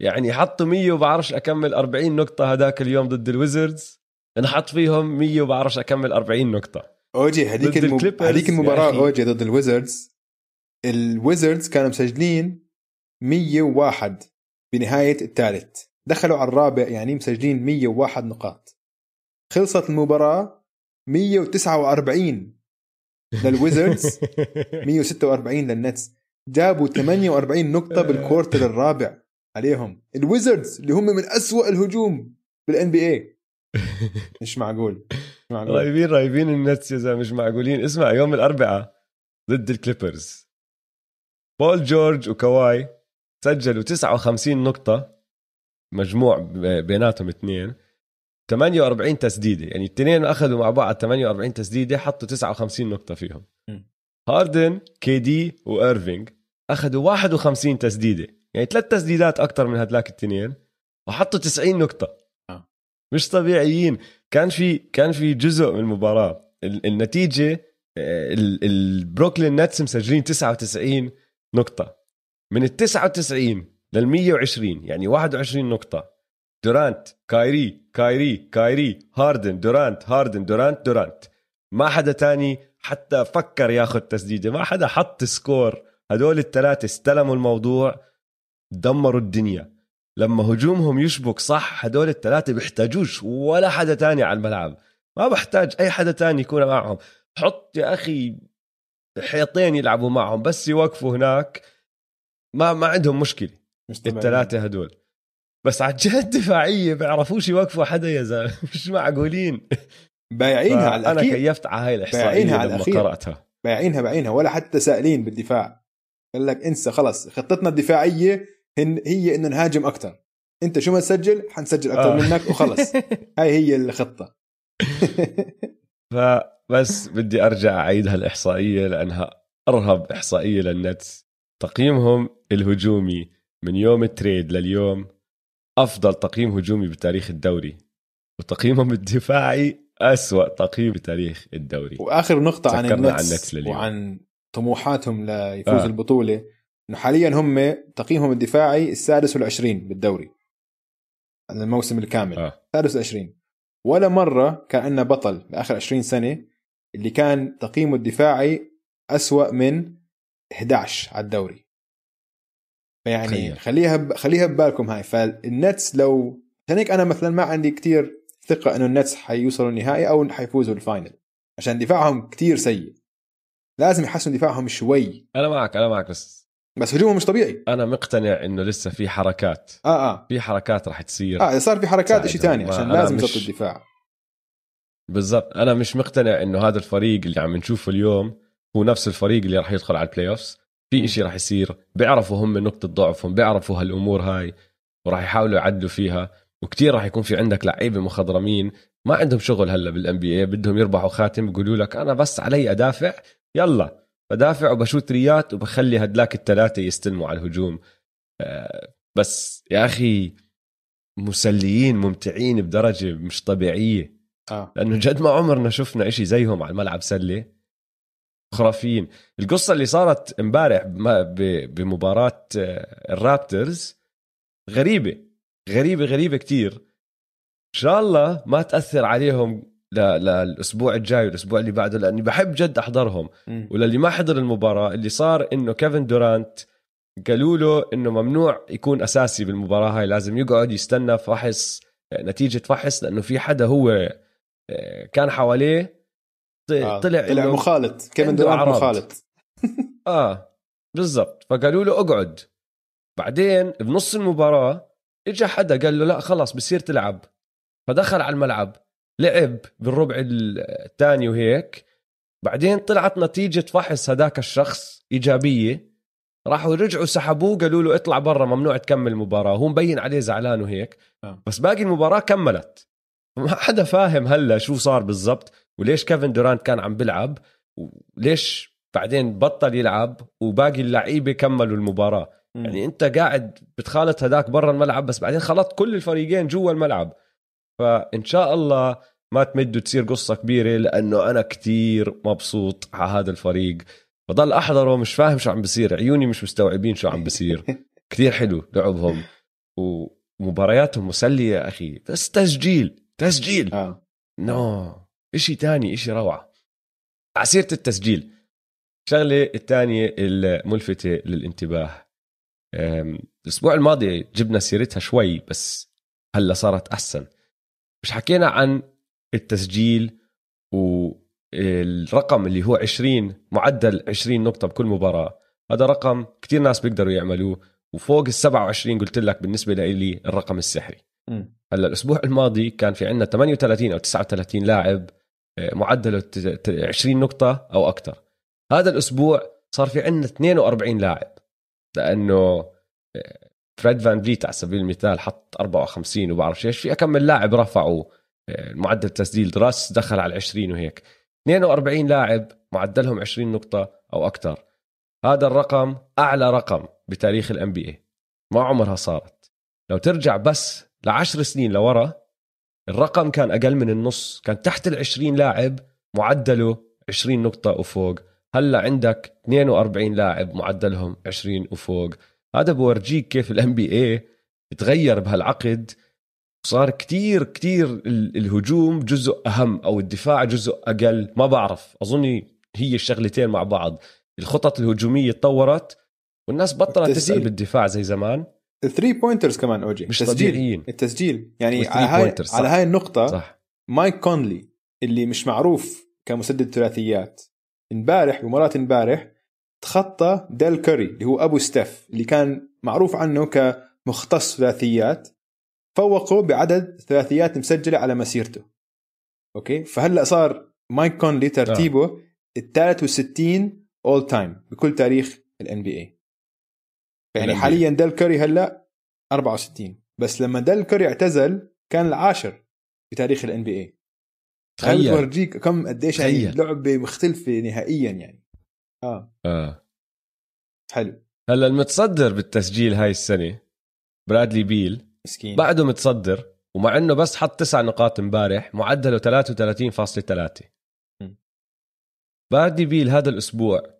يعني حطوا 100 وبعرفش أكمل 40 نقطة هداك اليوم ضد ال Wizards. انحط فيهم 100 وبعرفش أكمل 40 نقطة. أوجي هذيك المب... هذيك المباراة. أوجي ضد ال Wizards. ال Wizards كانوا مسجلين 101 بنهاية الثالث. دخلوا على الرابع يعني مسجلين 101 نقاط. خلصت المباراة 149 لل Wizards. 146 لل Nets. جابوا 48 نقطة بال quarter الرابع عليهم. ال Wizards اللي هم من أسوأ الهجوم بال NBA مش معقول. مش معقول. رهيبين رهيبين ال Nets يا زلمة مش معقولين. اسمع يوم الأربعاء ضد ال Clippers. بول جورج وكواي سجلوا 59 نقطة. مجموع بيناتهم اثنين. 48 تسديدة. يعني الاثنين أخذوا مع بعض 48 تسديدة حطوا 59 نقطة فيهم. هاردن KD وايرفينج أخذوا 51 تسديدة. يعني ثلاث تسديدات أكثر من هدلاك الاثنين وحطوا 90 نقطة. آه. مش طبيعيين. كان في كان في جزء من المباراة النتيجة ال Brooklyn Nets مسجلين 99 نقطة. من ال 99 لل 120 يعني 21 نقطة. دورانت كايري كايري كايري هاردن دورانت هاردن دورانت دورانت ما حدا تاني حتى فكر ياخذ تسديدة ما حدا حط سكور. هدول الثلاثة استلموا الموضوع دمروا الدنيا. لما هجومهم يشبك صح هدول الثلاثة بيحتاجوش ولا حدا تاني على الملعب. ما بحتاج أي حدا تاني يكون معهم. حط يا أخي حيطين يلعبوا معهم بس يوقفوا هناك. ما ما عندهم مشكلة. الثلاثة هدول. بس على الجهة الدفاعية بيعرفوش يوقفوا حدا يا زلمة. مش معقولين. بايعينها على أنا كيفت على هاي الإحصائية لما الأخير. قرأتها. بايعينها بايعينها. ولا حتى سائلين بالدفاع. قال لك انسى خلص. خطتنا الدفاعية هي إنه نهاجم أكثر أنت شو ما تسجل حنسجل أكثر آه. منك وخلص. هاي هي الخطة. فبس بدي أرجع أعيد هالإحصائية لأنها أرهب إحصائية لل Nets تقييمهم الهجومي من يوم ال trade لليوم أفضل تقييم هجومي بتاريخ الدوري وتقييمهم الدفاعي أسوأ تقييم بتاريخ الدوري وآخر نقطة عن النتس, عن النتس لليوم. وعن طموحاتهم ليفوز آه. البطولة إنه حاليا هم تقييمهم الدفاعي السادس والعشرين بالدوري الموسم الكامل آه. السادس والعشرين ولا مرة كان عندنا بطل بآخر 20 سنة اللي كان تقييمه الدفاعي أسوأ من 11 على الدوري فيعني خير. خليها ب... خليها ببالكم هاي. فال Nets لو عشان هيك أنا مثلا ما عندي كتير ثقة إنه ال Nets حيوصلوا النهائي أو حيفوزوا ال final عشان دفاعهم كتير سيء. لازم يحسنوا دفاعهم شوي. أنا معك أنا معك بس بس هجومهم مش طبيعي. أنا مقتنع إنه لسه في حركات. آه آه. في حركات راح تصير. آه صار في حركات شيء ثاني عشان لازم يظبط مش... الدفاع. بالضبط. أنا مش مقتنع إنه هذا الفريق اللي عم نشوفه اليوم هو نفس الفريق اللي راح يدخل على ال playoffs في إشي راح يصير بيعرفوا هم نقطة ضعفهم بيعرفوا هالأمور هاي وراح يحاولوا يعدلوا فيها. وكتير راح يكون في عندك لعيبة مخضرمين ما عندهم شغل هلأ بال NBA بدهم يربحوا خاتم بيقولوا لك أنا بس علي أدافع يلا. بدافع وبشوت ثريات وبخلي هدلاك الثلاثه يستلموا على الهجوم. آه، بس يا أخي مسليين ممتعين بدرجة مش طبيعية. آه. لأنه جد ما عمرنا شفنا إشي زيهم على الملعب سلة. خرافيين القصة اللي صارت امبارح بمباراة آه، الرابترز غريبة غريبة غريبة كتير إن شاء الله ما تأثر عليهم للأسبوع الجاي والأسبوع اللي بعده لأني بحب جد أحضرهم م. وللي ما حضر المباراة اللي صار إنه كيفن دورانت قالوا له إنه ممنوع يكون أساسي بالمباراة هاي لازم يقعد يستنى فحص نتيجة فحص لأنه في حدا هو آه، كان حواليه آه. طلع طلع مخالط. كيفن دورانت مخالط. آه بالضبط. فقالوا له اقعد. بعدين بنص المباراة اجى حدا قال له لا خلاص بصير تلعب. فدخل على الملعب. لعب بالربع الثاني وهيك. بعدين طلعت نتيجة فحص هداك الشخص إيجابية. راحوا رجعوا سحبوه قالوا له اطلع برا ممنوع تكمل المباراة. هو مبين عليه زعلان وهيك. آه. بس باقي المباراة كملت. ما حدا فاهم هلا شو صار بالضبط. وليش كيفن دورانت كان عم بيلعب؟ وليش بعدين بطل يلعب وباقي اللعيبة كملوا المباراة؟ م. يعني انت قاعد بتخالط هداك برا الملعب بس بعدين خلطت كل الفريقين جوا الملعب. فإن شاء الله ما تمد وتصير قصة كبيرة لأنه أنا كتير مبسوط على هذا الفريق. بضل أحضره مش فاهم شو عم بصير عيوني مش مستوعبين شو عم بصير كتير حلو لعبهم. ومبارياتهم مسلية يا أخي. بس تسجيل تسجيل. آه. نو إشي تاني إشي روعة. عسيرة التسجيل. الشغلة الثانية الملفتة للانتباه. الأسبوع الماضي جبنا سيرتها شوي بس هلا صارت أحسن. مش حكينا عن التسجيل و الرقم اللي هو 20 معدل 20 نقطة بكل مباراة. هذا رقم كتير ناس بيقدروا يعملوه. وفوق ال 27 قلت لك بالنسبة لي الرقم السحري. هلا الأسبوع الماضي كان في عندنا 38 أو 39 لاعب. معدله 20 نقطة أو أكثر هذا الأسبوع صار في عندنا 42 لاعب لأنه آه، فريد فان فليت على سبيل المثال حط 54 وبعرف إيش في كم من لاعب رفعوا آه، معدل تسجيل راس دخل على 20 وهيك. 42 لاعب معدلهم 20 نقطة أو أكثر هذا الرقم أعلى رقم بتاريخ ال NBA ما عمرها صارت. لو ترجع بس لعشر سنين لورا الرقم كان أقل من النص كان تحت ال 20 لاعب معدله 20 نقطة وفوق. هلأ عندك 42 لاعب معدلهم 20 وفوق. هذا بورجيك كيف ال NBA تغير بهالعقد. صار كتير كتير الهجوم جزء أهم أو الدفاع جزء أقل. ما بعرف أظن هي الشغلتين مع بعض. الخطط الهجومية تطورت والناس بطلت تسأل. بالدفاع زي زمان. ال three pointers كمان اوجي مش التسجيل. طبيعيين التسجيل يعني على هاي على هاي النقطة صح. مايك كونلي اللي مش معروف كمسدد ثلاثيات امبارح بمباراة امبارح تخطى ديل كوري اللي هو أبو ستيف اللي كان معروف عنه كمختص ثلاثيات فوقه بعدد ثلاثيات مسجلة على مسيرته okay فهلأ صار مايك كونلي ترتيبه آه. ال 63 all-time بكل تاريخ ال NBA يعني حاليا ديل كوري هلأ 64 بس لما ديل كوري اعتزل كان العاشر بتاريخ ال NBA تخيل. تورجيك كم قديش هي لعبة مختلفة نهائيا يعني. آه. آه. حلو. هلأ المتصدر بالتسجيل هاي السنة برادلي بيل. مسكين. بعده متصدر ومع إنه بس حط تسع نقاط امبارح معدله 33.3 بادي بيل هذا الأسبوع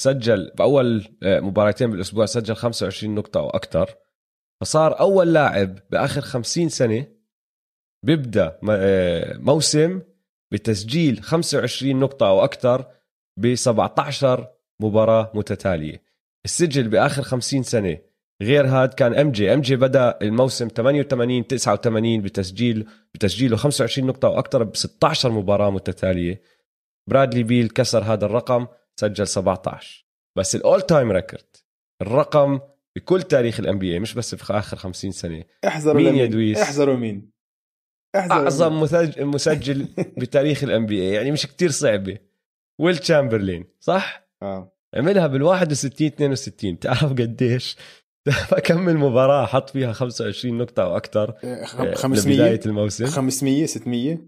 سجل باول آه، مباراتين بالأسبوع سجل 25 نقطة أو أكثر فصار أول لاعب بآخر 50 سنة بيبدأ آه، موسم بتسجيل 25 نقطة أو أكثر ب 17 مباراة متتالية. السجل بآخر 50 سنة غير هاد كان MJ. MJ بدأ الموسم 88 89 بتسجيل بتسجيله 25 نقطة وأكثر ب 16 مباراة متتالية. برادلي بيل كسر هذا الرقم سجل 17 بس ال all-time record الرقم بكل تاريخ ال NBA مش بس في آخر 50 سنة. احزروا مين يا دويس احزروا مين؟ احزروا أعظم مين. مسجل بتاريخ الان بي يعني مش كتير صعبة. ويل تشامبرلين صح؟ آه. عملها بال 61 62 تعرف قديش؟ فكمل مباراة حط فيها 25 نقطة أو أكثر 500 لبداية الموسم. 500 600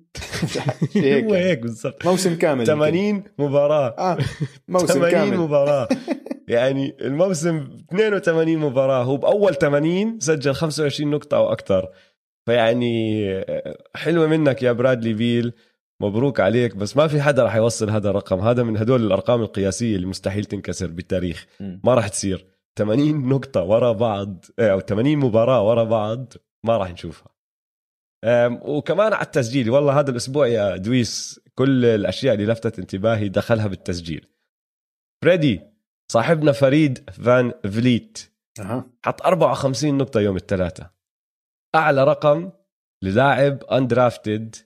هيك. هو هيك بالضبط. موسم كامل 80 مباراة. آه موسم 80 كامل. مباراة. يعني الموسم 82 مباراة هو بأول 80 سجل 25 نقطة أو أكثر فيعني حلوة منك يا برادلي بيل مبروك عليك. بس ما في حدا راح يوصل هذا الرقم. هذا من هدول الأرقام القياسية اللي مستحيل تنكسر بالتاريخ. ما راح تصير. 80 نقطة ورا بعض إيه، أو 80 مباراة ورا بعض ما راح نشوفها. وكمان على التسجيل والله هذا الأسبوع يا دويس كل الأشياء اللي لفتت انتباهي دخلها بالتسجيل. فريدي صاحبنا فريد فان فليت أه. حط 54 نقطة يوم الثلاثاء أعلى رقم للاعب undrafted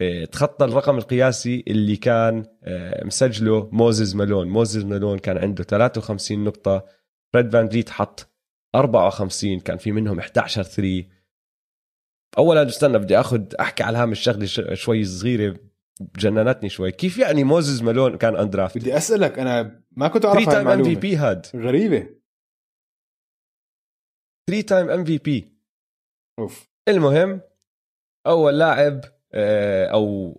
إيه، تخطى الرقم القياسي اللي كان إيه، مسجله موزز مالون. موزز مالون كان عنده 53 نقطة. فريد فان فليت حط 54 كان في منهم 11 3 اولا استنى بدي آخذ أحكي على هام الشغلة شوي صغيرة جننتني شوي. كيف يعني موزز مالون كان undrafted بدي أسألك أنا ما كنت أعرف هاي المعلومة. MVP هاد غريبة. 3 time MVP أوف. المهم أول لاعب آه، أو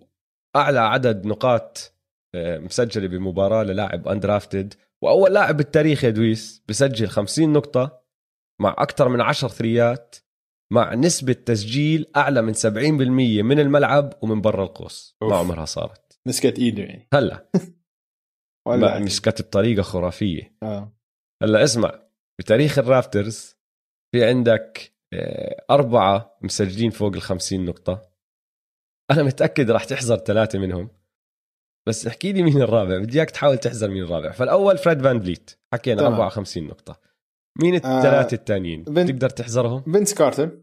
أعلى عدد نقاط آه، مسجلة بمباراة للاعب undrafted وأول لاعب بالتاريخ يا دويس بسجل 50 نقطة مع أكثر من 10 ثريات مع نسبة تسجيل أعلى من 70% من الملعب ومن برا القوس. ما عمرها صارت. مسكت إيده يعني. هلا. ولا مسكت بطريقة خرافية. آه. هلا اسمع بتاريخ ال Raptors في عندك آه، أربعة مسجلين فوق ال 50 نقطة. أنا متأكد راح تحزر ثلاثة منهم. بس احكي لي مين الرابع. بدي إياك تحاول تحزر مين الرابع. فالأول فريد فان فليت. حكينا طبعا. 54 نقطة. مين الثلاثة آه الثانيين؟ بن... تقدر تحزرهم فينس كارتر.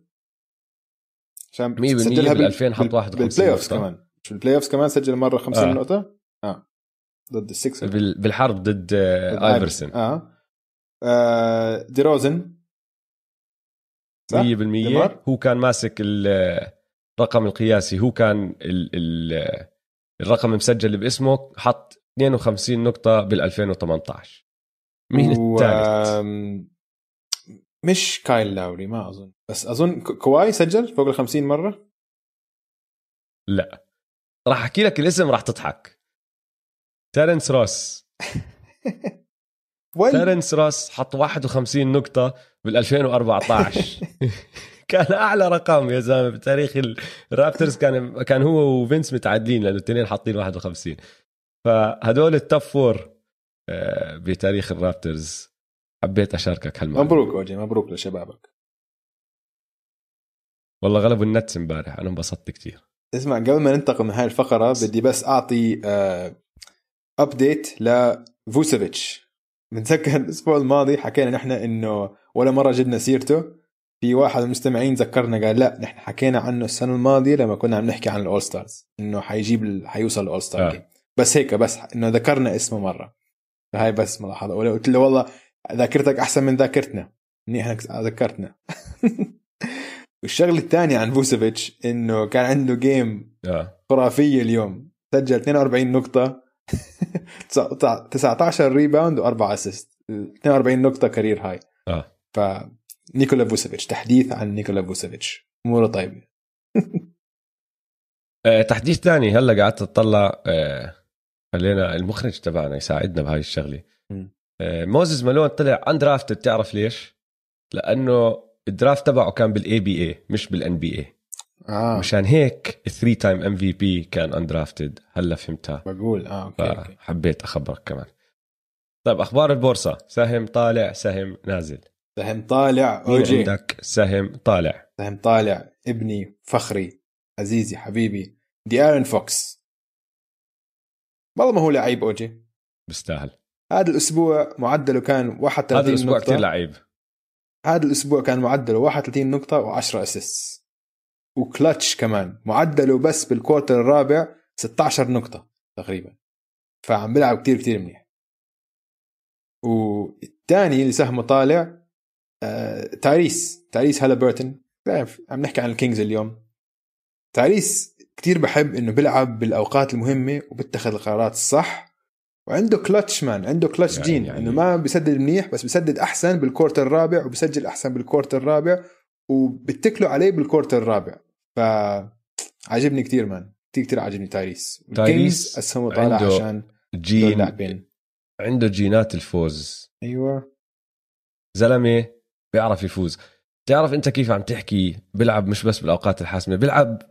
عشان 100% بال 2000 حط 51 بال playoff كمان. في ال playoffs كمان سجل مرة 50 آه. نقطة؟ آه. ضد ال Sixers بال- بالحرب ضد آه، آيفرسون. 100% آه, آه دي روزن. صح؟ ديمار؟ هو كان ماسك ال- الرقم القياسي. هو كان ال ال الرقم المسجل باسمه حط 52 نقطة بال 2018 مين و- الثالث؟ مش كايل لاوري ما أظن. بس أظن كواي سجل فوق ال 50 مرة؟ لا. راح أحكي لك الاسم راح تضحك. تيرنس روس. تيرنس روس حط 51 نقطة بال 2014 كان أعلى رقم يا زلمة بتاريخ ال Raptors كان كان هو وفينس متعادلين لأنه الاثنين حاطين 51 فهدول ال top four آه، بتاريخ ال Raptors حبيت أشاركك هالمعلومه مبروك أوجي مبروك لشبابك. والله غلبوا ال Nets امبارح أنا انبسطت كثير اسمع قبل ما ننتقل من هاي الفقرة بدي بس أعطي update لفوسيفيتش بنتذكر الأسبوع الماضي حكينا نحن إنه ولا مرة جبنا سيرته. في واحد من المستمعين ذكرنا قال لا نحن حكينا عنه السنة الماضية لما كنا عم نحكي عن ال all-stars إنه حيجيب. حيوصل ال all-star آه. بس هيك بس إنه ذكرنا اسمه مرة. فهاي بس ملاحظة. ولا قلت له والله ذاكرتك أحسن من ذاكرتنا. منيح إنك ذكرتنا. والشغلة الثانية عن فوسيفيتش إنه كان عنده game آه. خرافية اليوم. سجل 42 نقطة 19 rebound واربع assist 42 نقطة career high آه. ف نيكولا فوسيفيتش تحديث عن نيكولا فوسيفيتش. أموره طيبة. آه، تحديث ثاني هلأ قعدت أطلع آه، خلينا المخرج تبعنا يساعدنا بهاي الشغلة. آه، موزز مالون طلع undrafted تعرف ليش؟ لأنه ال draft تبعه كان بال ABA مش بال NBA آه. مشان هيك 3 time MVP كان undrafted هلأ فهمتها. بقول. آه okay, okay. فحبيت أخبرك كمان. طيب أخبار البورصة. سهم طالع سهم نازل. سهم طالع أوجي. عندك سهم طالع. سهم طالع ابني فخري عزيزي حبيبي ديارون فوكس. والله ما هو لعيب أوجي. بيستاهل هذا الأسبوع معدله كان 31 هذا الأسبوع. كثير لعيب. هذا الأسبوع كان معدله 31 نقطة و10 assist وكلتش كمان معدله بس بال quarter الرابع 16 نقطة تقريبا. فعم بيلعب كتير كتير منيح. والثاني اللي سهمه طالع تايريس. تايريس هاليبرتون. بتعرف عم نحكي عن ال Kings اليوم. تايريس كتير بحب إنه بيلعب بالأوقات المهمة وبيتخذ القرارات الصح. وعنده clutch man عنده كلتش يعني- جين يعني- إنه ما بيسدد منيح بس بيسدد أحسن بال quarter الرابع وبسجل أحسن بال quarter الرابع وبتكلوا عليه بال quarter الرابع. ف عاجبني كتير man كتير كتير عاجبني تايريس تايريس اسهمه طالع عشان جين عنده جينات الفوز. أيوه. زلمة بيعرف يفوز تعرف أنت كيف عم تحكي بيلعب مش بس بالأوقات الحاسمة بيلعب.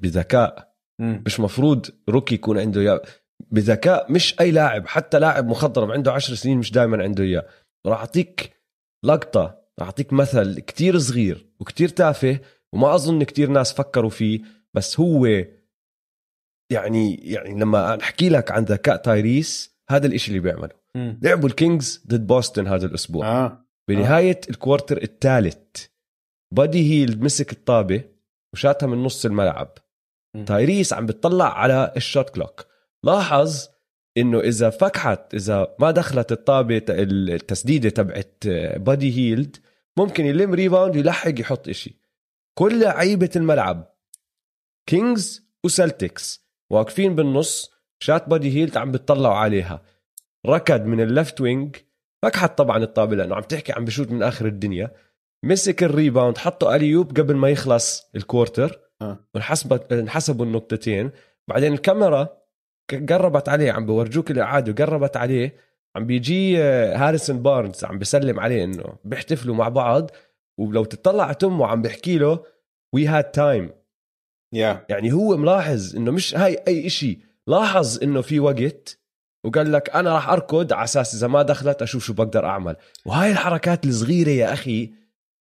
بذكاء. مش مفروض روكي يكون عنده إياه بذكاء مش أي لاعب حتى لاعب مخضرم عنده عشر سنين مش دائما عنده إياه راح أعطيك لقطة راح أعطيك مثل كتير صغير وكتير تافه وما أظن كتير ناس فكروا فيه بس هو يعني يعني لما أحكي لك عن ذكاء تايريس هذا الإشي اللي بيعمله. لعبوا الكينجز ضد بوسطن هذا الأسبوع آه بنهاية ال quarter الثالث. بادي هيلد مسك الطابة وشاتها من نص الملعب. م. تايريس عم بتطلع على ال shot clock. لاحظ إنه إذا فكحت إذا ما دخلت الطابة التسديدة تبعت بادي هيلد ممكن يلم rebound يلحق يحط إشي. كل لعيبة الملعب كينجز وسلتكس واقفين بالنص شات بادي هيلد عم بتطلعوا عليها. ركض من ال left wing فكحت طبعا الطابة لأنه عم تحكي عم بشوت من آخر الدنيا. مسك ال rebound حطه layup قبل ما يخلص ال quarter آه. وانحسبت انحسبوا النقطتين. بعدين الكاميرا قربت عليه عم بورجوك الإعادة قربت عليه. عم بيجي آه، هاريسون بارنز عم بيسلم عليه إنه بيحتفلوا مع بعض. ولو تطلع على تمه عم بيحكي له we had time يعني هو ملاحظ إنه مش هاي أي إشي. لاحظ إنه في وقت وقال لك أنا راح أركض على أساس إذا ما دخلت أشوف شو بقدر أعمل. وهاي الحركات الصغيرة يا أخي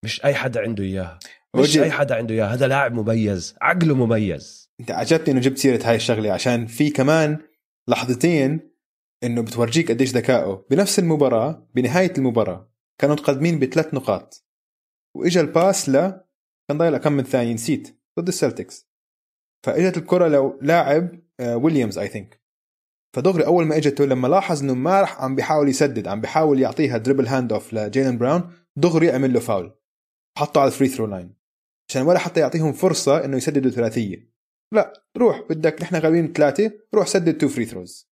مش أي حدا عنده إياها. مش أي حدا عنده إياها. هذا لاعب مميز. عقله مميز. أنت عجبتني إنه جبت سيرة هاي الشغلة عشان في كمان لحظتين إنه بتورجيك قديش ذكائه. بنفس المباراة بنهاية المباراة كانوا متقدمين بثلاث نقاط. وإجا ال pass ل كان ضايل كم من ثانية نسيت. ضد السلتكس. فإجت الكرة لو لاعب ويليامز I think فدغري أول ما اجته لما لاحظ إنه ما راح عم بيحاول يسدد عم بيحاول يعطيها dribble handoff لجيلن براون دغري عمل له فاول حطه على ال free throw line عشان ولا حتى يعطيهم فرصة إنه يسددوا ثلاثية. لا روح بدك نحن غاويين ثلاثة روح سدد two free throws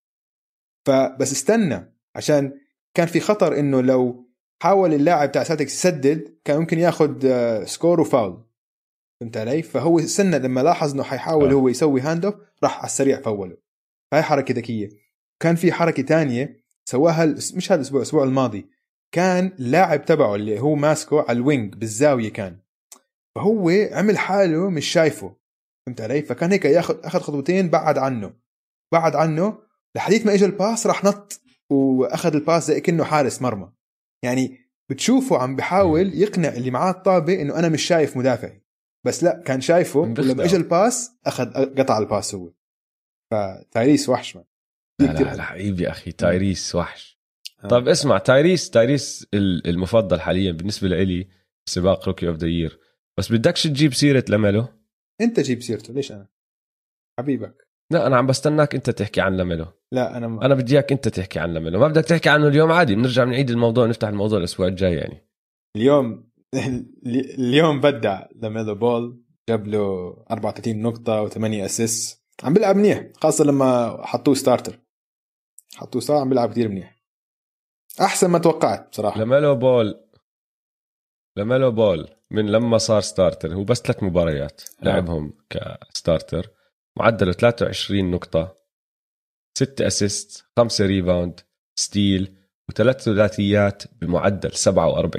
فبس استنى عشان كان في خطر إنه لو حاول اللاعب تاع سلتكس يسدد كان ممكن ياخذ score و foul فهمت علي؟ فهو استنى لما لاحظ إنه حيحاول آه. هو يسوي handoff راح على السريع فوله. هاي حركة ذكية. كان في حركة تانية سواها مش هذا الأسبوع الأسبوع الماضي. كان اللاعب تبعه اللي هو ماسكه على ال wing بالزاوية كان. فهو عمل حاله مش شايفه. فهمت علي؟ فكان هيك ياخذ أخذ خطوتين بعد عنه. بعد عنه لحديت ما اجى ال pass راح نط وأخذ ال pass زي كأنه حارس مرمى. يعني بتشوفه عم بحاول يقنع اللي معاه الطابة إنه أنا مش شايف مدافعي. بس لا كان شايفه. ولما اجى ال pass اخذ قطع ال pass هو. فتايريس وحش man. لا لا يا أخي تايريس وحش. طيب اسمع تايريس تايريس ال- المفضل حاليا بالنسبة لإلي سباق rookie of the year بس بدكش تجيب سيرة لميلو؟ أنت جيب سيرته ليش أنا؟ حبيبك. لا أنا عم بستناك أنت تحكي عن لميلو. لا أنا ما. أنا بدي إياك أنت تحكي عن لميلو. ما بدك تحكي عنه اليوم عادي بنرجع بنعيد الموضوع نفتح الموضوع الأسبوع الجاي يعني. اليوم اليوم بدع لميلو بول جاب له 34 نقطة و8 اسيس عم بيلعب منيح خاصة لما حطوه starter حطوه starter عم بيلعب كثير منيح أحسن ما توقعت بصراحة لميلو بول لميلو بول من لما صار starter هو بس ثلاث مباريات آه. لعبهم ك starter معدله 23 نقطة 6 assist 5 rebound steal وثلاث ثلاثيات بمعدل 47%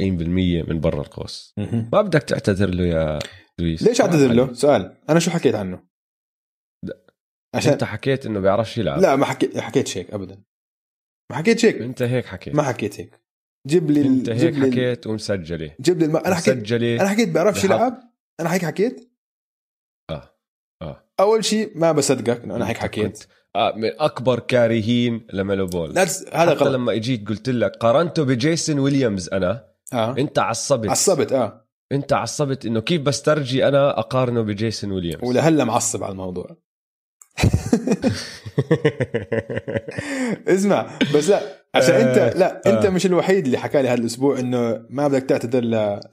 من برا القوس. ما بدك تعتذر له يا دويس ليش اعتذر له؟ سؤال أنا شو حكيت عنه؟ عشان أنت حكيت إنه بيعرفش يلعب. لا ما حكيت حكيت هيك ابدا. ما حكيت هيك. أنت هيك حكيت. ما حكيت هيك. جيب لي أنت جيب هيك ال- حكيت ومسجله جيب لي الم... أنا حكيت مسجله أنا حكيت بيعرفش يلعب؟ أنا هيك حكيت؟ آه آه. أول شيء ما بصدقك انه أنا هيك حكيت. كنت آه من أكبر كارهين لميلو بول. هذا حتى غلط. لما اجيت قلت لك قارنته بجيسون ويليامز أنا. آه. أنت عصبت. عصبت آه. أنت عصبت إنه كيف بسترجي أنا أقارنه بجيسون ويليامز؟ ولهلا معصب على الموضوع. اسمع بس لا عشان آه، انت لا انت آه. مش الوحيد اللي حكى لي هذا الأسبوع إنه ما بدك تعتذر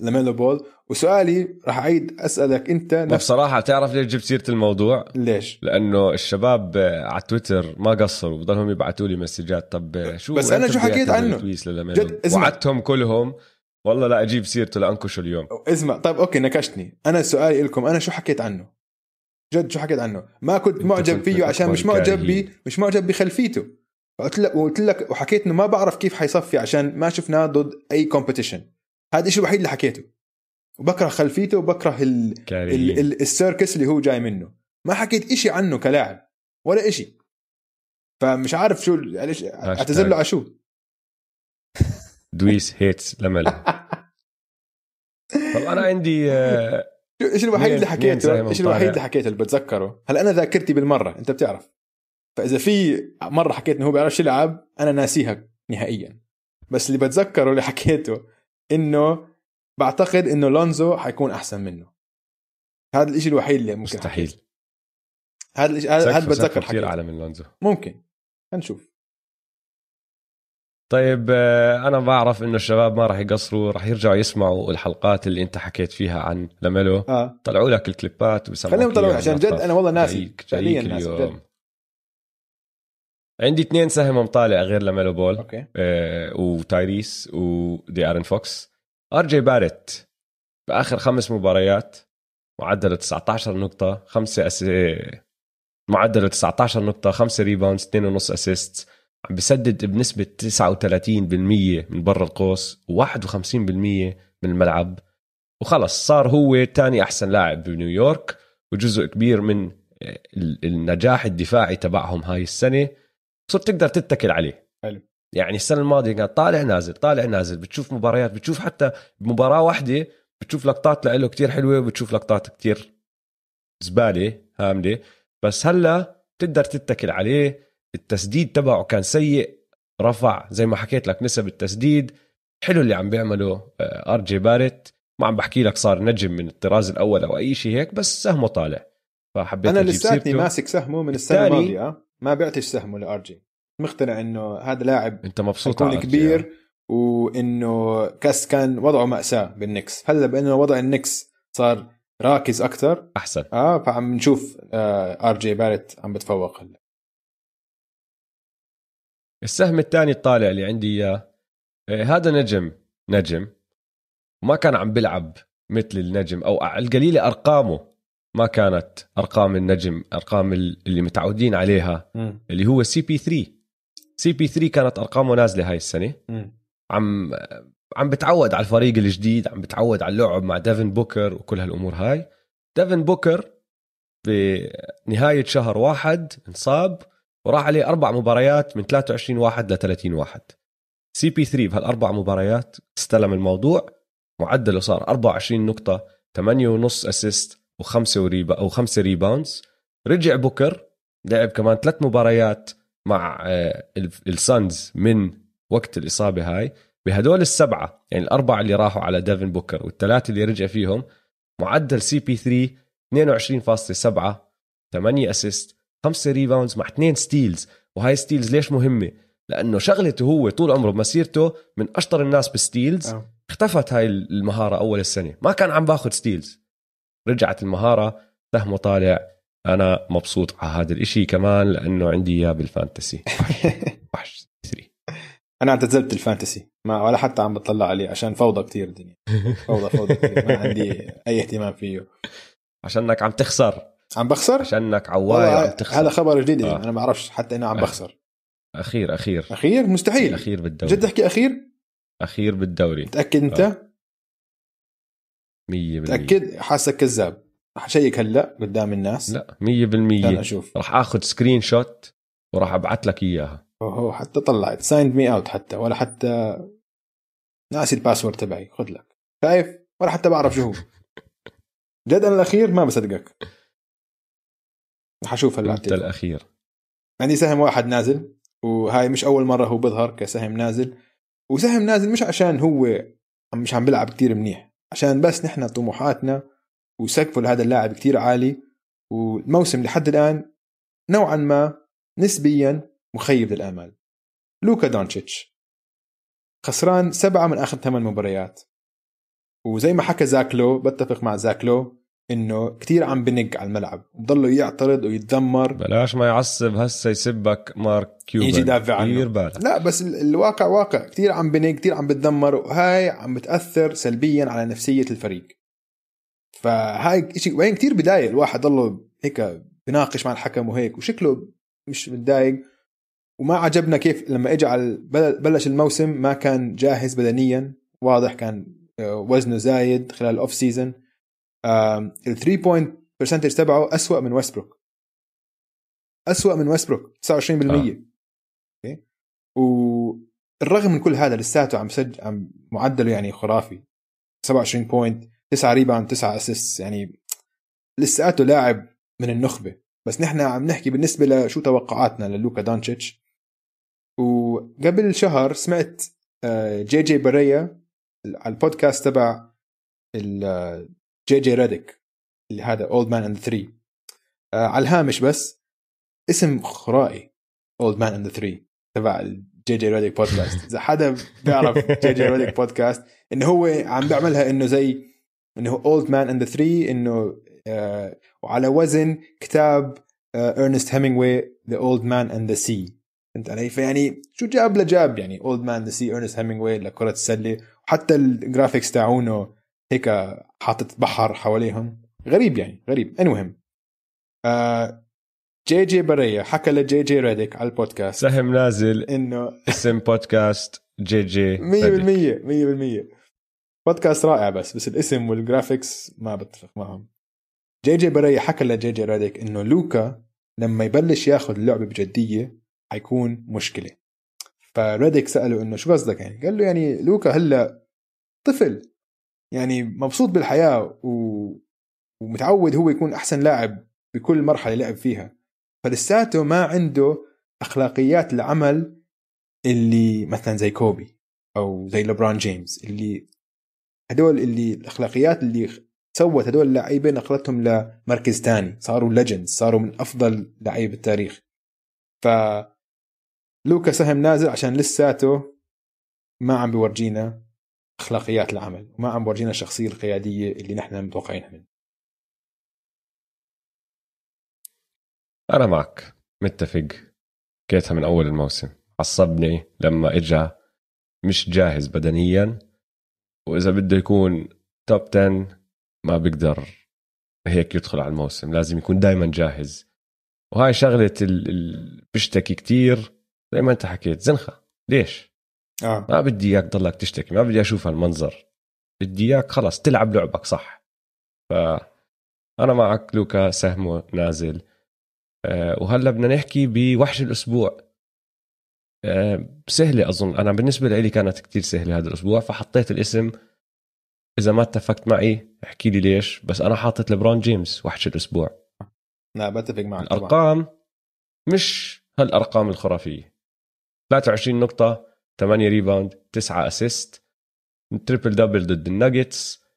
لميلو بول وسؤالي راح أعيد أسألك أنت نفس بصراحة تعرف ليش جبت سيرة الموضوع؟ ليش لأنه الشباب آه، على تويتر ما قصروا بضلهم يبعثوا لي مسجات طب آه، شو بس أنت شو حكيت عنه؟ جد،. وعدتهم كلهم والله لا أجيب سيرته لانكشه اليوم اسمع طيب okay نكشتني أنا سؤالي لكم أنا شو حكيت عنه جد شو حكيت عنه؟ ما كنت معجب فيه عشان مش معجب. بي مش معجب بخلفيته. قلت لك وقلت لك وحكيت إنه ما بعرف كيف حيصفي عشان ما شفناه ضد أي competition هذا الشيء الوحيد اللي حكيته. وبكره خلفيته وبكره ال... ال... ال... ال circus اللي هو جاي منه. ما حكيت إشي عنه كلاعب. ولا إشي. فمش عارف شو ليش اعتذر له على شو دويس hates لملو طب أنا عندي آه، إيش الوحيد اللي حكيته إيش الوحيد. اللي حكيته اللي بتذكره؟ هلا أنا ذاكرتي بالمرة أنت بتعرف. فإذا في مرة حكيت إنه هو بيعرفش يلعب أنا ناسيها نهائيا. بس اللي بتذكره اللي حكيته إنه بعتقد إنه لونزو حيكون أحسن منه. هذا الشيء الوحيد اللي ممكن مستحيل. هذا الشيء هذا بتذكر كثير حكيته. أعلى من لونزو. ممكن. هنشوف طيب آه، أنا بعرف إنه الشباب ما راح يقصروا راح يرجعوا يسمعوا الحلقات اللي أنت حكيت فيها عن لميلو آه. طلعوا لك الكليبات وبسمعوك خليهم يطلعوا عشان جد. أنا والله ناسي فعليا ناسي جد. عندي اثنين سهم طالع غير لميلو بول okay. آه، وتايريس ودي آرون فوكس. آر جي باريت بآخر خمس مباريات معدلة 19 نقطة خمسة as... آه، معدلة 19 نقطة خمسة rebounds 2.5 assist عم بسدد بنسبة 39% من برا القوس و51% من الملعب. وخلص صار هو تاني أحسن لاعب بنيويورك وجزء كبير من ال- النجاح الدفاعي تبعهم هاي السنة. صرت تقدر تتكل عليه. حلو. يعني السنة الماضية كان طالع نازل طالع نازل بتشوف مباريات بتشوف حتى بمباراه واحدة بتشوف لقطات له كتير حلوة وبتشوف لقطات كتير زبالة هامله بس هلأ تقدر تتكل عليه. التسديد تبعه كان سيء رفع زي ما حكيت لك نسب التسديد. حلو اللي عم بيعمله آه، آر جي بارت ما عم بحكي لك صار نجم من الطراز الأول أو أي شيء هيك بس سهمه طالع فحبيت أنا لساتني. ماسك سهمه من السنة الماضية. ما بعتش سهمه لآر جي. مقتنع إنه هذا لاعب أنت مبسوط على. كبير وإنه cause كان وضعه مأساة بالنكس. هلأ بأنه وضع النكس صار راكز أكثر. أحسن. آه فعم نشوف آه RJ Barrett عم بتفوق هلأ. السهم الثاني الطالع اللي عندي إياه آه، هذا نجم نجم. ما كان عم بيلعب مثل النجم أو على القليلة أرقامه ما كانت أرقام النجم أرقام اللي متعودين عليها اللي هو CP 3 CP 3 كانت أرقامه نازلة هاي السنة. عم عم بتعود على الفريق الجديد عم بتعود على اللعب مع ديفن بوكر وكل هالأمور هاي. ديفن بوكر بنهاية شهر واحد انصاب. وراح عليه أربع مباريات من 23 واحد ل 30 واحد. CP 3 بهالاربع مباريات استلم الموضوع معدله صار 24 نقطة 8 ونص assist وخمسة وريبا أو خمسة rebounds رجع بوكر لعب كمان ثلاث مباريات مع آه، ال- ال Suns من وقت الإصابة هاي. بهدول السبعة يعني الأربعة اللي راحوا على ديفن بوكر والثلاثة اللي رجع فيهم معدل CP 3 22.7 8 assist 5 rebounds مع 2 steals وهاي steals ليش مهمة؟ لأنه شغلته هو طول عمره بمسيرته من أشطر الناس بال steals آه. اختفت هاي المهارة أول السنة. ما كان عم باخذ steals رجعت المهارة سهمه طالع. أنا مبسوط على هذا الإشي كمان لأنه عندي إياه بال fantasy. وحش. 3 أنا اعتزلت ال fantasy. ما ولا حتى عم بطلع عليه عشان فوضى كتير الدنيا. فوضى فوضى كتير. ما عندي أي اهتمام فيه. عشانك عم تخسر. عم بخسر؟ عشانك والله عم تخسر. هذا خبر جديد آه. أنا ما بعرفش حتى إنه عم آه. بخسر. أخير أخير. أخير؟ مستحيل. الاخير بالدوري. جد احكي أخير؟ أخير بالدوري. متاكد أنت؟ آه. 100% متاكد حاسك كذاب. حشيك هلأ قدام الناس؟ لا 100% أنا أشوف. راح آخذ screenshot وراح أبعث لك إياها. اوه حتى طلعت. signed me out حتى ولا حتى ناسي ال password تبعي. خذ لك. شايف؟ ولا حتى بعرف شو هو. جد أنا الأخير؟ ما بصدقك. على انت. الأخير. عندي سهم واحد نازل وهاي مش أول مرة هو بيظهر كسهم نازل. وسهم نازل مش عشان هو مش عم بيلعب كتير منيح عشان بس نحن طموحاتنا وسقفه لهذا اللاعب كتير عالي. والموسم لحد الآن نوعا ما نسبيا مخيب للآمال. لوكا دونتشيتش خسران سبعة من آخر ثمان مباريات. وزي ما حكى زاك لو بتفق مع زاك لو إنه كتير عم بنق على الملعب وبضله يعترض ويتذمر. بلاش ما يعصب هسه يسبك مارك كيوبن. يجي يدافع عنه. بالك لا بس ال- الواقع واقع. كتير عم بنق كتير عم بتذمر وهاي عم بتأثر سلبيا على نفسية الفريق. فهاي شيء وين كتير بداية الواحد ضله هيك بناقش مع الحكم وهيك وشكله مش متضايق. وما عجبنا كيف لما اجى على بل- بلش الموسم ما كان جاهز بدنيا. واضح كان آه، وزنه زايد خلال ال off season ال 3 point percentage تبعه أسوأ من ويستبروك أسوأ من ويستبروك 29% آه. أوكي؟ والرغم من كل هذا لساته عم سج عم معدله يعني خرافي. 27 point 9 rebound 9 assist يعني لساته لاعب من النخبة. بس نحن عم نحكي بالنسبة لشو توقعاتنا للوكا دونتشيتش. وقبل شهر سمعت جي جي بريا على البودكاست تبع جي جي ريديك اللي هذا old man and 3 على الهامش بس اسم خرائي old man and 3 تبع الجي جي ريديك بودكاست إذا حدا بيعرف جي جي ريديك بودكاست إنه هو عم بيعملها إنه زي إنه old man and 3 إنه آه وعلى وزن كتاب ارنست هيمنجواي the old man and the sea فهمت علي؟ فيعني شو جاب لجاب؟ يعني old man the sea ارنست هيمنجواي لكرة السلة وحتى الجرافيكس تاعونه هيك حاطط بحر حواليهم. غريب يعني غريب. المهم آه جي جي بريا حكى لجي جي ريديك على البودكاست سهم نازل. إنه اسم بودكاست جي جي 100% ريديك. 100% بودكاست رائع بس بس الاسم وال graphics ما بتفق معهم. جي جي بريا حكى لجي جي ريديك إنه لوكا لما يبلش ياخذ اللعبه بجدية حيكون مشكلة. فريديك سأله إنه شو قصدك يعني؟ قال له يعني لوكا هلأ طفل. يعني مبسوط بالحياة و... ومتعود هو يكون أحسن لاعب بكل مرحلة لعب فيها. فلساته ما عنده أخلاقيات العمل اللي مثلا زي كوبي أو زي لبرون جيمس اللي هدول اللي الأخلاقيات اللي سوت هدول اللاعبين نقلتهم لمركز تاني صاروا legends صاروا من أفضل لعيب التاريخ. ف لوكا سهم نازل عشان لساته ما عم بيورجينا. أخلاقيات العمل وما عم بيورجينا الشخصية القيادية اللي نحن متوقعينها منه. أنا معك متفق. كيتها من أول الموسم. عصبني لما اجى مش جاهز بدنيا وإذا بده يكون توب 10 ما بيقدر هيك يدخل على الموسم. لازم يكون دائما جاهز. وهاي شغلة ال... بيشتكي كتير زي ما أنت حكيت زنخة. ليش؟ آه. ما بدي إياك تضلك تشتكي ما بدي أشوف هالمنظر. بدي إياك خلص تلعب لعبك صح. ف أنا معك لوكا سهمه نازل. أه وهلأ بدنا نحكي بوحش الأسبوع. أه سهلة أظن. أنا بالنسبة لي كانت كتير سهلة هذا الأسبوع فحطيت الاسم. إذا ما اتفقت معي احكي لي ليش بس أنا حاطط لبرون جيمس وحش الأسبوع. لا بتفق معك الأرقام مش هالأرقام الخرافية. 23 نقطة 8 rebound 9 assist triple double ضد الناجتس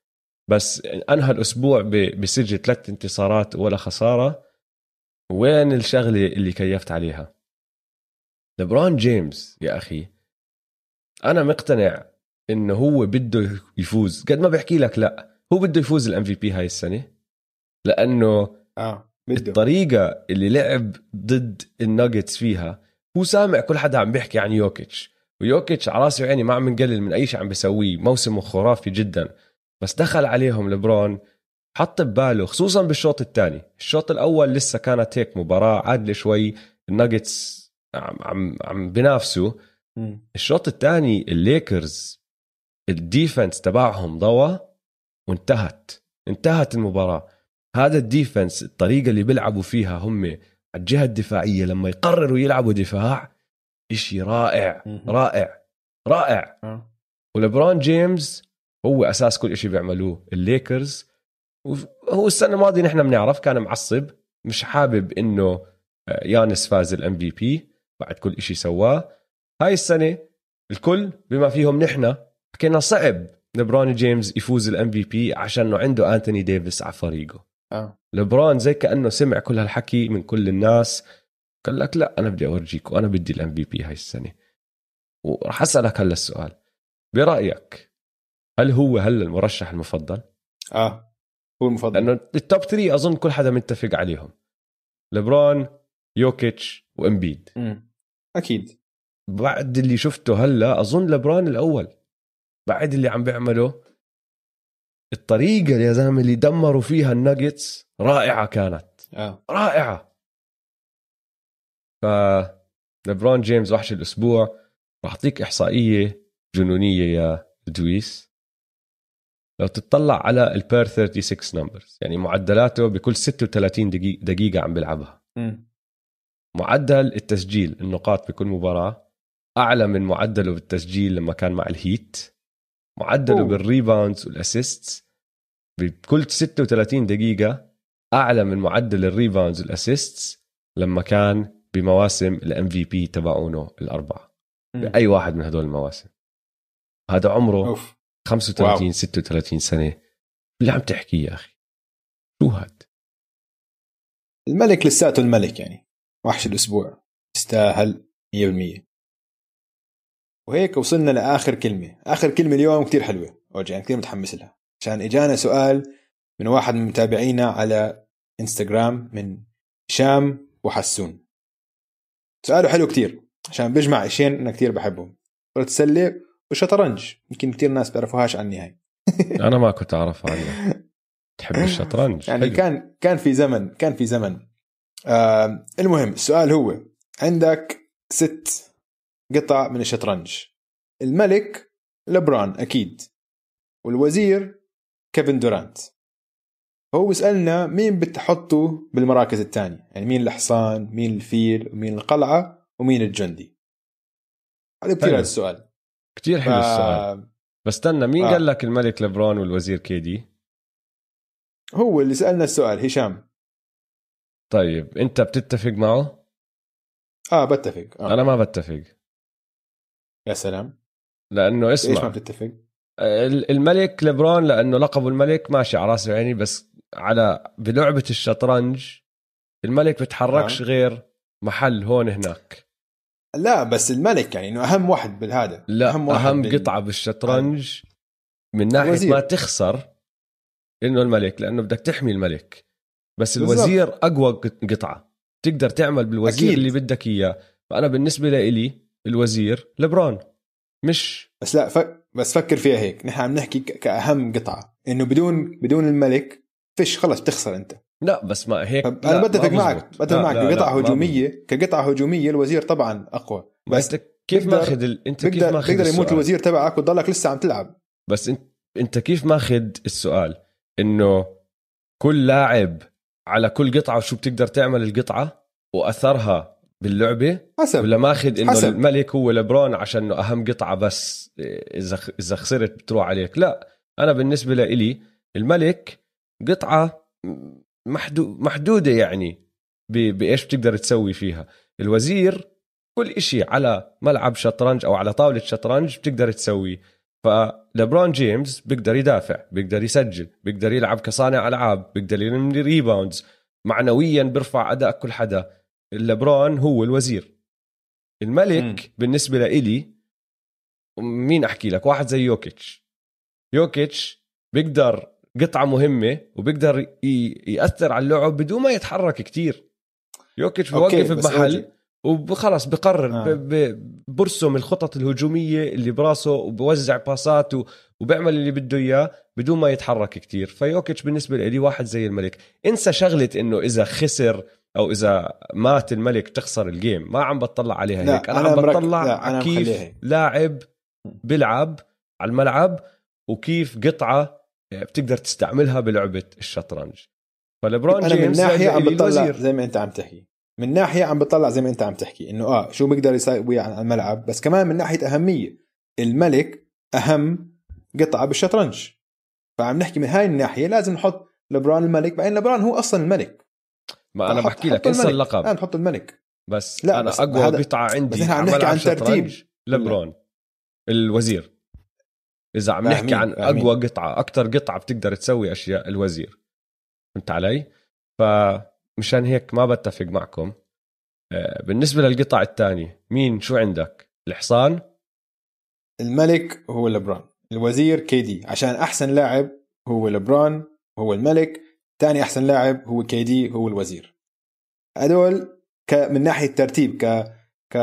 بس أنهى الأسبوع بسجل ثلاث انتصارات ولا خسارة. وين الشغلة اللي كيفت عليها؟ لبرون جيمس يا أخي. أنا مقتنع انه هو بده يفوز. قد ما بحكي لك لا هو بده يفوز ال MVP هاي السنة. لأنه آه بده. الطريقة اللي لعب ضد الناجتس فيها هو سامع كل حدا عم بيحكي عن يوكيتش ويوكيتش على راسي وعيني ما عم نقلل من أي شيء عم بيسويه. موسمه خرافي جدا. بس دخل عليهم لبرون حط بباله خصوصا بالشوط الثاني. الشوط الأول لسه كانت هيك مباراة عادله شوي. الناجتس عم عم عم بينافسوا. الشوط الثاني الليكرز ال defense تبعهم ضوى وانتهت. انتهت المباراة. هذا ال defense الطريقة اللي بيلعبوا فيها هم على الجهة الدفاعية لما يقرروا يلعبوا دفاع إشي رائع رائع رائع. آه. ولبرون جيمس هو أساس كل شيء بيعملوه الليكرز. وهو السنة الماضية نحن بنعرف كان معصب مش حابب إنه آه، يانس فاز ال MVP بعد كل شيء سواه. هاي السنة الكل بما فيهم نحن حكينا صعب لبرون جيمس يفوز ال MVP عشان عنده انتوني ديفيس على فريقه. آه. لبرون زي كأنه سمع كل هالحكي من كل الناس. قال لك لا أنا بدي أورجيك وأنا بدي ال MVP هاي السنة. وراح أسألك هلا السؤال. برأيك هل هو هلا المرشح المفضل؟ آه هو المفضل. لأنه التوب 3 أظن كل حدا متفق عليهم. لبرون يوكيتش وإمبيد. أكيد. بعد اللي شفته هلا أظن لبران الأول. بعد اللي عم بيعمله الطريقة يا زلمة اللي دمروا فيها الناجتس رائعة كانت. آه. رائعة. ف لبرون جيمس وحش الأسبوع راح أعطيك إحصائية جنونية يا دويس لو تطلع على ال per 36 numbers يعني معدلاته بكل 36 دقيقة, دقيقة عم بيلعبها. معدل التسجيل النقاط بكل مباراة أعلى من معدله بالتسجيل لما كان مع الهيت معدله أوه. بال rebounds وال assists بكل 36 دقيقة أعلى من معدل ال rebounds وال assists لما كان بمواسم ال MVP تبعونه الأربعة. بأي واحد من هدول المواسم. هذا عمره أوف. 35 واو. 36 سنة. اللي عم تحكيه يا أخي؟ شو هاد؟ الملك لساته الملك يعني. وحش الأسبوع. يستاهل 100% وهيك وصلنا لآخر كلمة. آخر كلمة اليوم كتير حلوة. أوجي يعني كثير متحمس لها. عشان إجانا سؤال من واحد من متابعينا على إنستغرام من شام وحسون. سؤاله حلو كتير عشان بيجمع شيئين أنا كثير بحبهم. كرة السلة وشطرنج يمكن كثير ناس بيعرفوهاش عني هاي. أنا ما كنت اعرف عنها تحب الشطرنج؟ يعني حلو. كان كان في زمن كان في زمن. آه المهم السؤال هو عندك ست قطع من الشطرنج. الملك لبران أكيد. والوزير كيفن دورانت. هو بيسألنا مين بتحطه بالمراكز الثانية؟ يعني مين الحصان مين الفيل ومين القلعة ومين الجندي. هذا كثير هذا السؤال. كثير حلو ف... السؤال. بس استنى مين آه. قال لك الملك لبران والوزير كيدي هو اللي سألنا السؤال هشام. طيب أنت بتتفق معه؟ آه بتفق. آه. أنا ما بتفق. يا سلام. لأنه اسمع. ليش ما بتتفق؟ الملك لبرون لأنه لقبه الملك ماشي على راسي وعيني بس على بلعبة الشطرنج الملك بتحركش آه. غير محل هون هناك لا بس الملك يعني إنه أهم واحد بالهذا لا أهم, واحد أهم بال- قطعة بالشطرنج من ناحية الوزير. ما تخسر إنه الملك لأنه بدك تحمي الملك بس بالضبط. الوزير أقوى قط- قطعة تقدر تعمل بالوزير أكيد. اللي بدك إياه فأنا بالنسبة لإلي الوزير لبرون مش بس لا ف... بس فكر فيها هيك نحن عم نحكي ك... كأهم قطعة إنه بدون بدون الملك فيش خلص بتخسر انت. لا بس ما هيك أنا بتفق معك. بتفق معك كقطعه هجومية كقطعه هجومية الوزير طبعا أقوى. بس انت كيف ماخذ ال... انت كيف ماخذ بيقدر يموت السؤال؟ الوزير تبعك وتضلك لسه عم تلعب. بس انت انت كيف ماخذ السؤال؟ انه كل لاعب على كل قطعة وشو بتقدر تعمل القطعة؟ وأثرها باللعبة؟ حسب. ولا ماخذ إنه حسب. الملك هو لبرون عشان إنه أهم قطعة بس إذا إذا خسرت بتروح عليك؟ لا. أنا بالنسبة لإلي الملك قطعة محدو محدودة يعني بإيش بتقدر تسوي فيها. الوزير كل إشي على ملعب شطرنج أو على طاولة شطرنج بتقدر تسويه فلبرون جيمس بيقدر يدافع بيقدر يسجل بيقدر يلعب كصانع ألعاب بيقدر يرمي rebounds معنويا بيرفع أداء كل حدا. لبرون هو الوزير. الملك مم. بالنسبة لإلي مين أحكي لك؟ واحد زي يوكيتش. يوكيتش بيقدر قطعة مهمة وبيقدر يأثر على اللعب بدون ما يتحرك كتير يوكيتش بوقف بمحل. وخلص بقرر آه. برسم الخطط الهجومية اللي براسه وبوزع باسات و- وبيعمل اللي بده إياه بدون ما يتحرك كتير فيوكيتش بالنسبة لي واحد زي الملك انسى شغلة إنه إذا خسر أو إذا مات الملك تخسر ال game ما عم بطلع عليها لا، هيك أنا, أنا عم بطلع لا، أنا على كيف. لاعب بيلعب على الملعب وكيف قطعة بتقدر تستعملها بلعبة الشطرنج. فلبرون أنا من ناحية عم بطلع. زي ما أنت عم تحكي. من ناحية عم بطلع زي ما أنت عم تحكي إنه آه شو بيقدر يسوي على الملعب؟ بس كمان من ناحية أهمية الملك أهم قطعة بالشطرنج. فعم نحكي من هاي الناحية لازم نحط لبران الملك بعدين لبران هو أصلا الملك. ما أنا بحكي لك انسى. اللقب لا نحط الملك. بس لا، أنا بس أقوى قطعة عندي بس عم نحكي عن ترتيب. لبرون الوزير. إذا عم نحكي عن. أقوى قطعة أكثر قطعة بتقدر تسوي أشياء الوزير. فهمت علي؟ فمشان هيك ما بتفق معكم. آه، بالنسبة للقطع الثانية مين شو عندك؟ الحصان؟ الملك هو لبران الوزير كيدي عشان أحسن لاعب هو لبران هو الملك. ثاني أحسن لاعب هو كيدي هو الوزير. هدول ك من ناحية ترتيب ك ك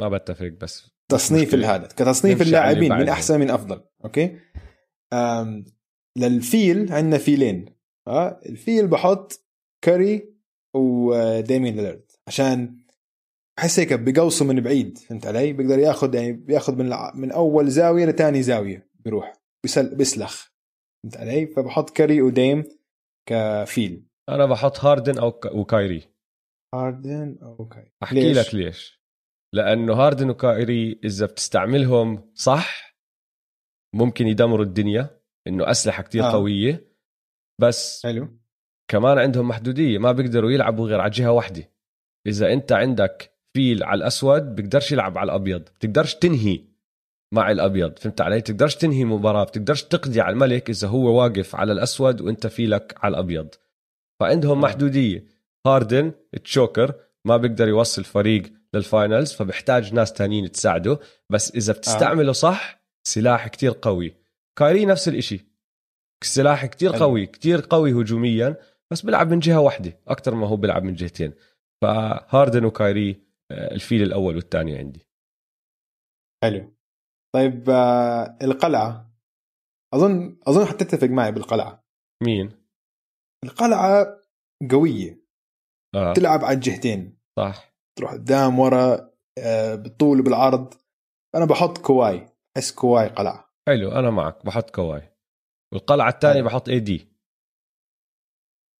ما بتفق بس تصنيف. هذا كتصنيف اللاعبين من. أحسن من أفضل أوكي؟ أم للفيل عندنا فيلين آه الفيل بحط كاري وديمين ليلرد عشان بحس هيك بقوصوا من بعيد فهمت علي؟ بيقدر ياخذ يعني بياخذ من من أول زاوية لثاني زاوية بيروح بيسل بيسلخ فهمت علي؟ فبحط كاري وديم كفيل. أنا بحط هاردن أو. وكايري. هاردن okay أحكي لك ليش. لأنه هاردن وكايري إذا بتستعملهم صح ممكن يدمروا الدنيا إنه أسلحة كتير آه. قوية. بس حلو. كمان عندهم محدودية ما بيقدروا يلعبوا غير على جهة واحدة. إذا أنت عندك فيل على الأسود بيقدرش يلعب على الأبيض بتقدرش تنهي مع الأبيض فهمت علي؟ بتقدرش تنهي مباراة بتقدرش تقضي على الملك إذا هو واقف على الأسود وأنت فيلك على الأبيض. فعندهم آه. محدودية. هاردن choker ما بيقدر يوصل فريق لل finals فبحتاج ناس تانيين تساعده. بس إذا بتستعمله صح سلاح كتير قوي. كايري نفس الإشي. سلاح كتير. قوي كتير قوي هجوميا بس بيلعب من جهة واحدة أكثر ما هو بيلعب من جهتين. فهاردن وكايري آه، الفيل الأول والثاني عندي. حلو. طيب آه القلعة. أظن أظن حتتفق معي بالقلعة. مين؟ القلعة قوية. آه. تلعب على الجهتين. صح. تروح قدام ورا آه بالطول وبالعرض. أنا بحط كواي أحس كواي قلعة. حلو أنا معك بحط كواي. والقلعة الثانية. بحط AD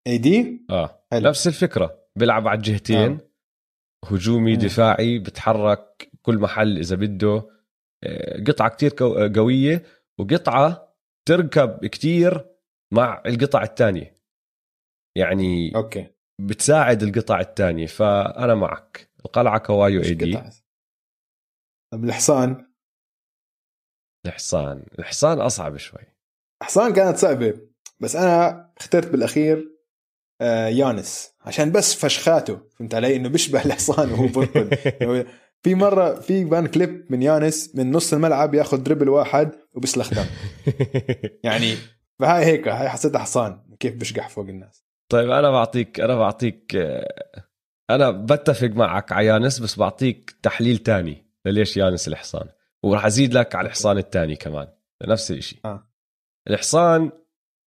AD آه. حلو. نفس الفكرة بيلعب على الجهتين. آه. هجومي مم. دفاعي بتحرك كل محل إذا بده. آه، قطعة كتير قوية وقطعة تركب كتير مع القطع الثانية يعني okay. بتساعد القطع الثانية فأنا معك. القلعة كواي و AD. طب الحصان؟ الحصان. الحصان أصعب شوي. حصان كانت صعبة بس أنا اخترت بالأخير آه، يانس. عشان بس فشخاته فهمت علي؟ إنه بيشبه الحصان وهو بركض. في مرة في بان كليب من يانس من نص الملعب ياخذ dribble واحد وبيسلخ دم. يعني فهاي هيك هاي حسيتها حصان كيف بشقح فوق الناس. طيب أنا بعطيك أنا بعطيك آه، أنا بتفق معك على يانس بس بعطيك تحليل تاني لليش يانس الحصان وراح أزيد لك على الحصان الثاني كمان نفس الشيء آه. الحصان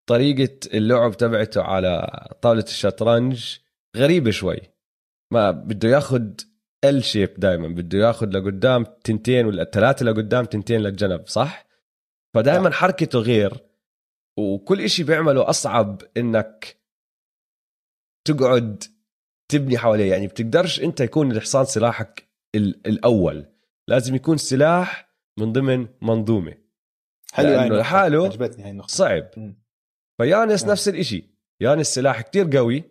طريقة اللعب تبعته على طاولة الشطرنج غريبة شوي ما بده ياخد ال شيب دائما بده ياخد لقدام تنتين ولا ثلاثة لقدام تنتين للجنب صح؟ فدائما حركته غير وكل إشي بيعمله أصعب إنك تقعد تبني حواليه. يعني بتقدرش أنت يكون الحصان سلاحك الأول. لازم يكون سلاح من ضمن منظومة. حلو لأنه لحاله عجبتني هاي النقطة. صعب. فيانس آه. نفس الإشي. يانس سلاح كتير قوي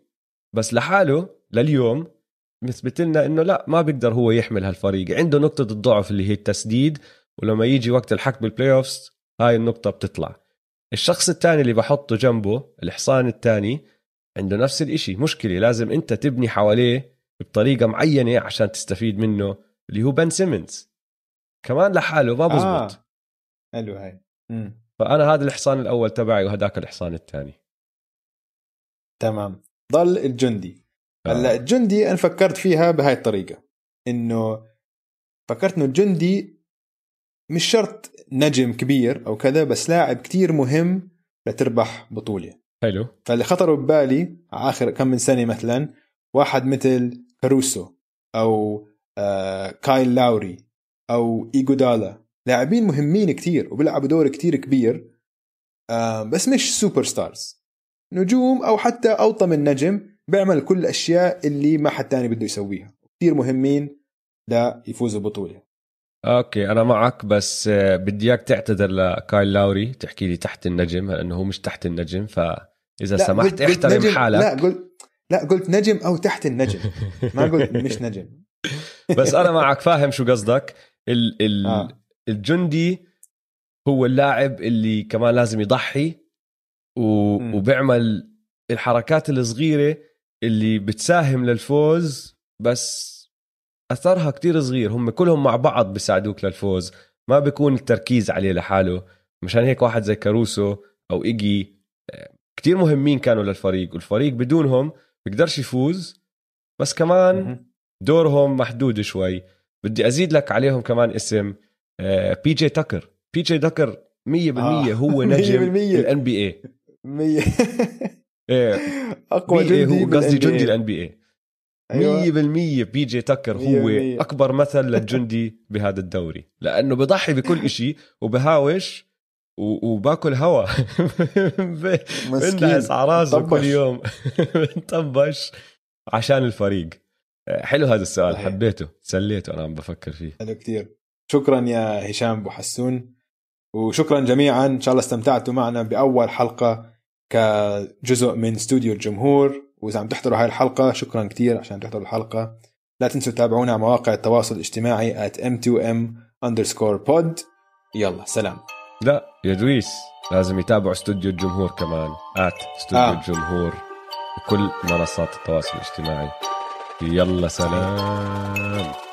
بس لحاله لليوم مثبت لنا إنه لا ما بيقدر هو يحمل هالفريق. عنده نقطة الضعف اللي هي التسديد ولما يجي وقت الحك بال playoffs هاي النقطة بتطلع. الشخص الثاني اللي بحطه جنبه الحصان الثاني عنده نفس الإشي. مشكلة لازم أنت تبني حواليه بطريقة معينة عشان تستفيد منه اللي هو بن سيمنز. كمان لحاله ما بزبط. آه. حلو هاي. مم. فأنا هذا الحصان الأول تبعي وهداك الحصان الثاني. تمام. ضل الجندي. هلأ آه. الجندي أنا فكرت فيها بهاي الطريقة إنه فكرت إنه الجندي مش شرط نجم كبير أو كذا بس لاعب كتير مهم لتربح بطولة. حلو. فاللي خطروا ببالي آخر كم من سنة مثلا واحد مثل كاروسو أو آه كايل لاوري أو ايجودالا لاعبين مهمين كتير وبيلعبوا دور كتير كبير آه بس مش superstars نجوم أو حتى أوطى من نجم بيعمل كل الأشياء اللي ما حد تاني بده يسويها. كثير مهمين ليفوزوا ببطوله okay أنا معك بس آه، بدي اياك تعتذر لكايل لاوري تحكي لي تحت النجم لأنه هو مش تحت النجم فإذا سمحت قلت احترم قلت حالك. لا قلت لا قلت نجم أو تحت النجم. ما قلت مش نجم. بس أنا معك فاهم شو قصدك. ال ال آه. الجندي هو اللاعب اللي كمان لازم يضحي و... وبيعمل الحركات الصغيرة اللي بتساهم للفوز بس أثرها كتير صغير هم كلهم مع بعض بيساعدوك للفوز ما بيكون التركيز عليه لحاله. مشان هيك واحد زي كاروسو أو AG آه، كتير مهمين كانوا للفريق والفريق بدونهم بيقدرش يفوز بس كمان دورهم محدود شوي. بدي أزيد لك عليهم كمان اسم بي جي تاكر بي جي تاكر 100% آه. هو نجم الان بي اي 100 إيه. أقوى جندي هو قصدي جندي ال NBA 100% بي جي تاكر هو أكبر مثل للجندي بهذا الدوري. لأنه بضحي بكل شيء وبهاوش وباكل هوا. بنعس على راسه كل يوم. بنطبش عشان الفريق. حلو هذا السؤال. حبيته. سليته أنا عم بفكر فيه. حلو كثير شكرا يا هشام أبو حسون. وشكرا جميعا. إن شاء الله استمتعتوا معنا بأول حلقة كجزء من استوديو الجمهور. وإذا عم تحضروا هاي الحلقة شكرا كثير عشان تحضروا الحلقة. لا تنسوا تتابعونا على مواقع التواصل الاجتماعي at m2m underscore pod. يلا سلام. لا يا دويس لازم يتابعوا استوديو الجمهور كمان ات استوديو آه. الجمهور بكل منصات التواصل الاجتماعي. يلا سلام.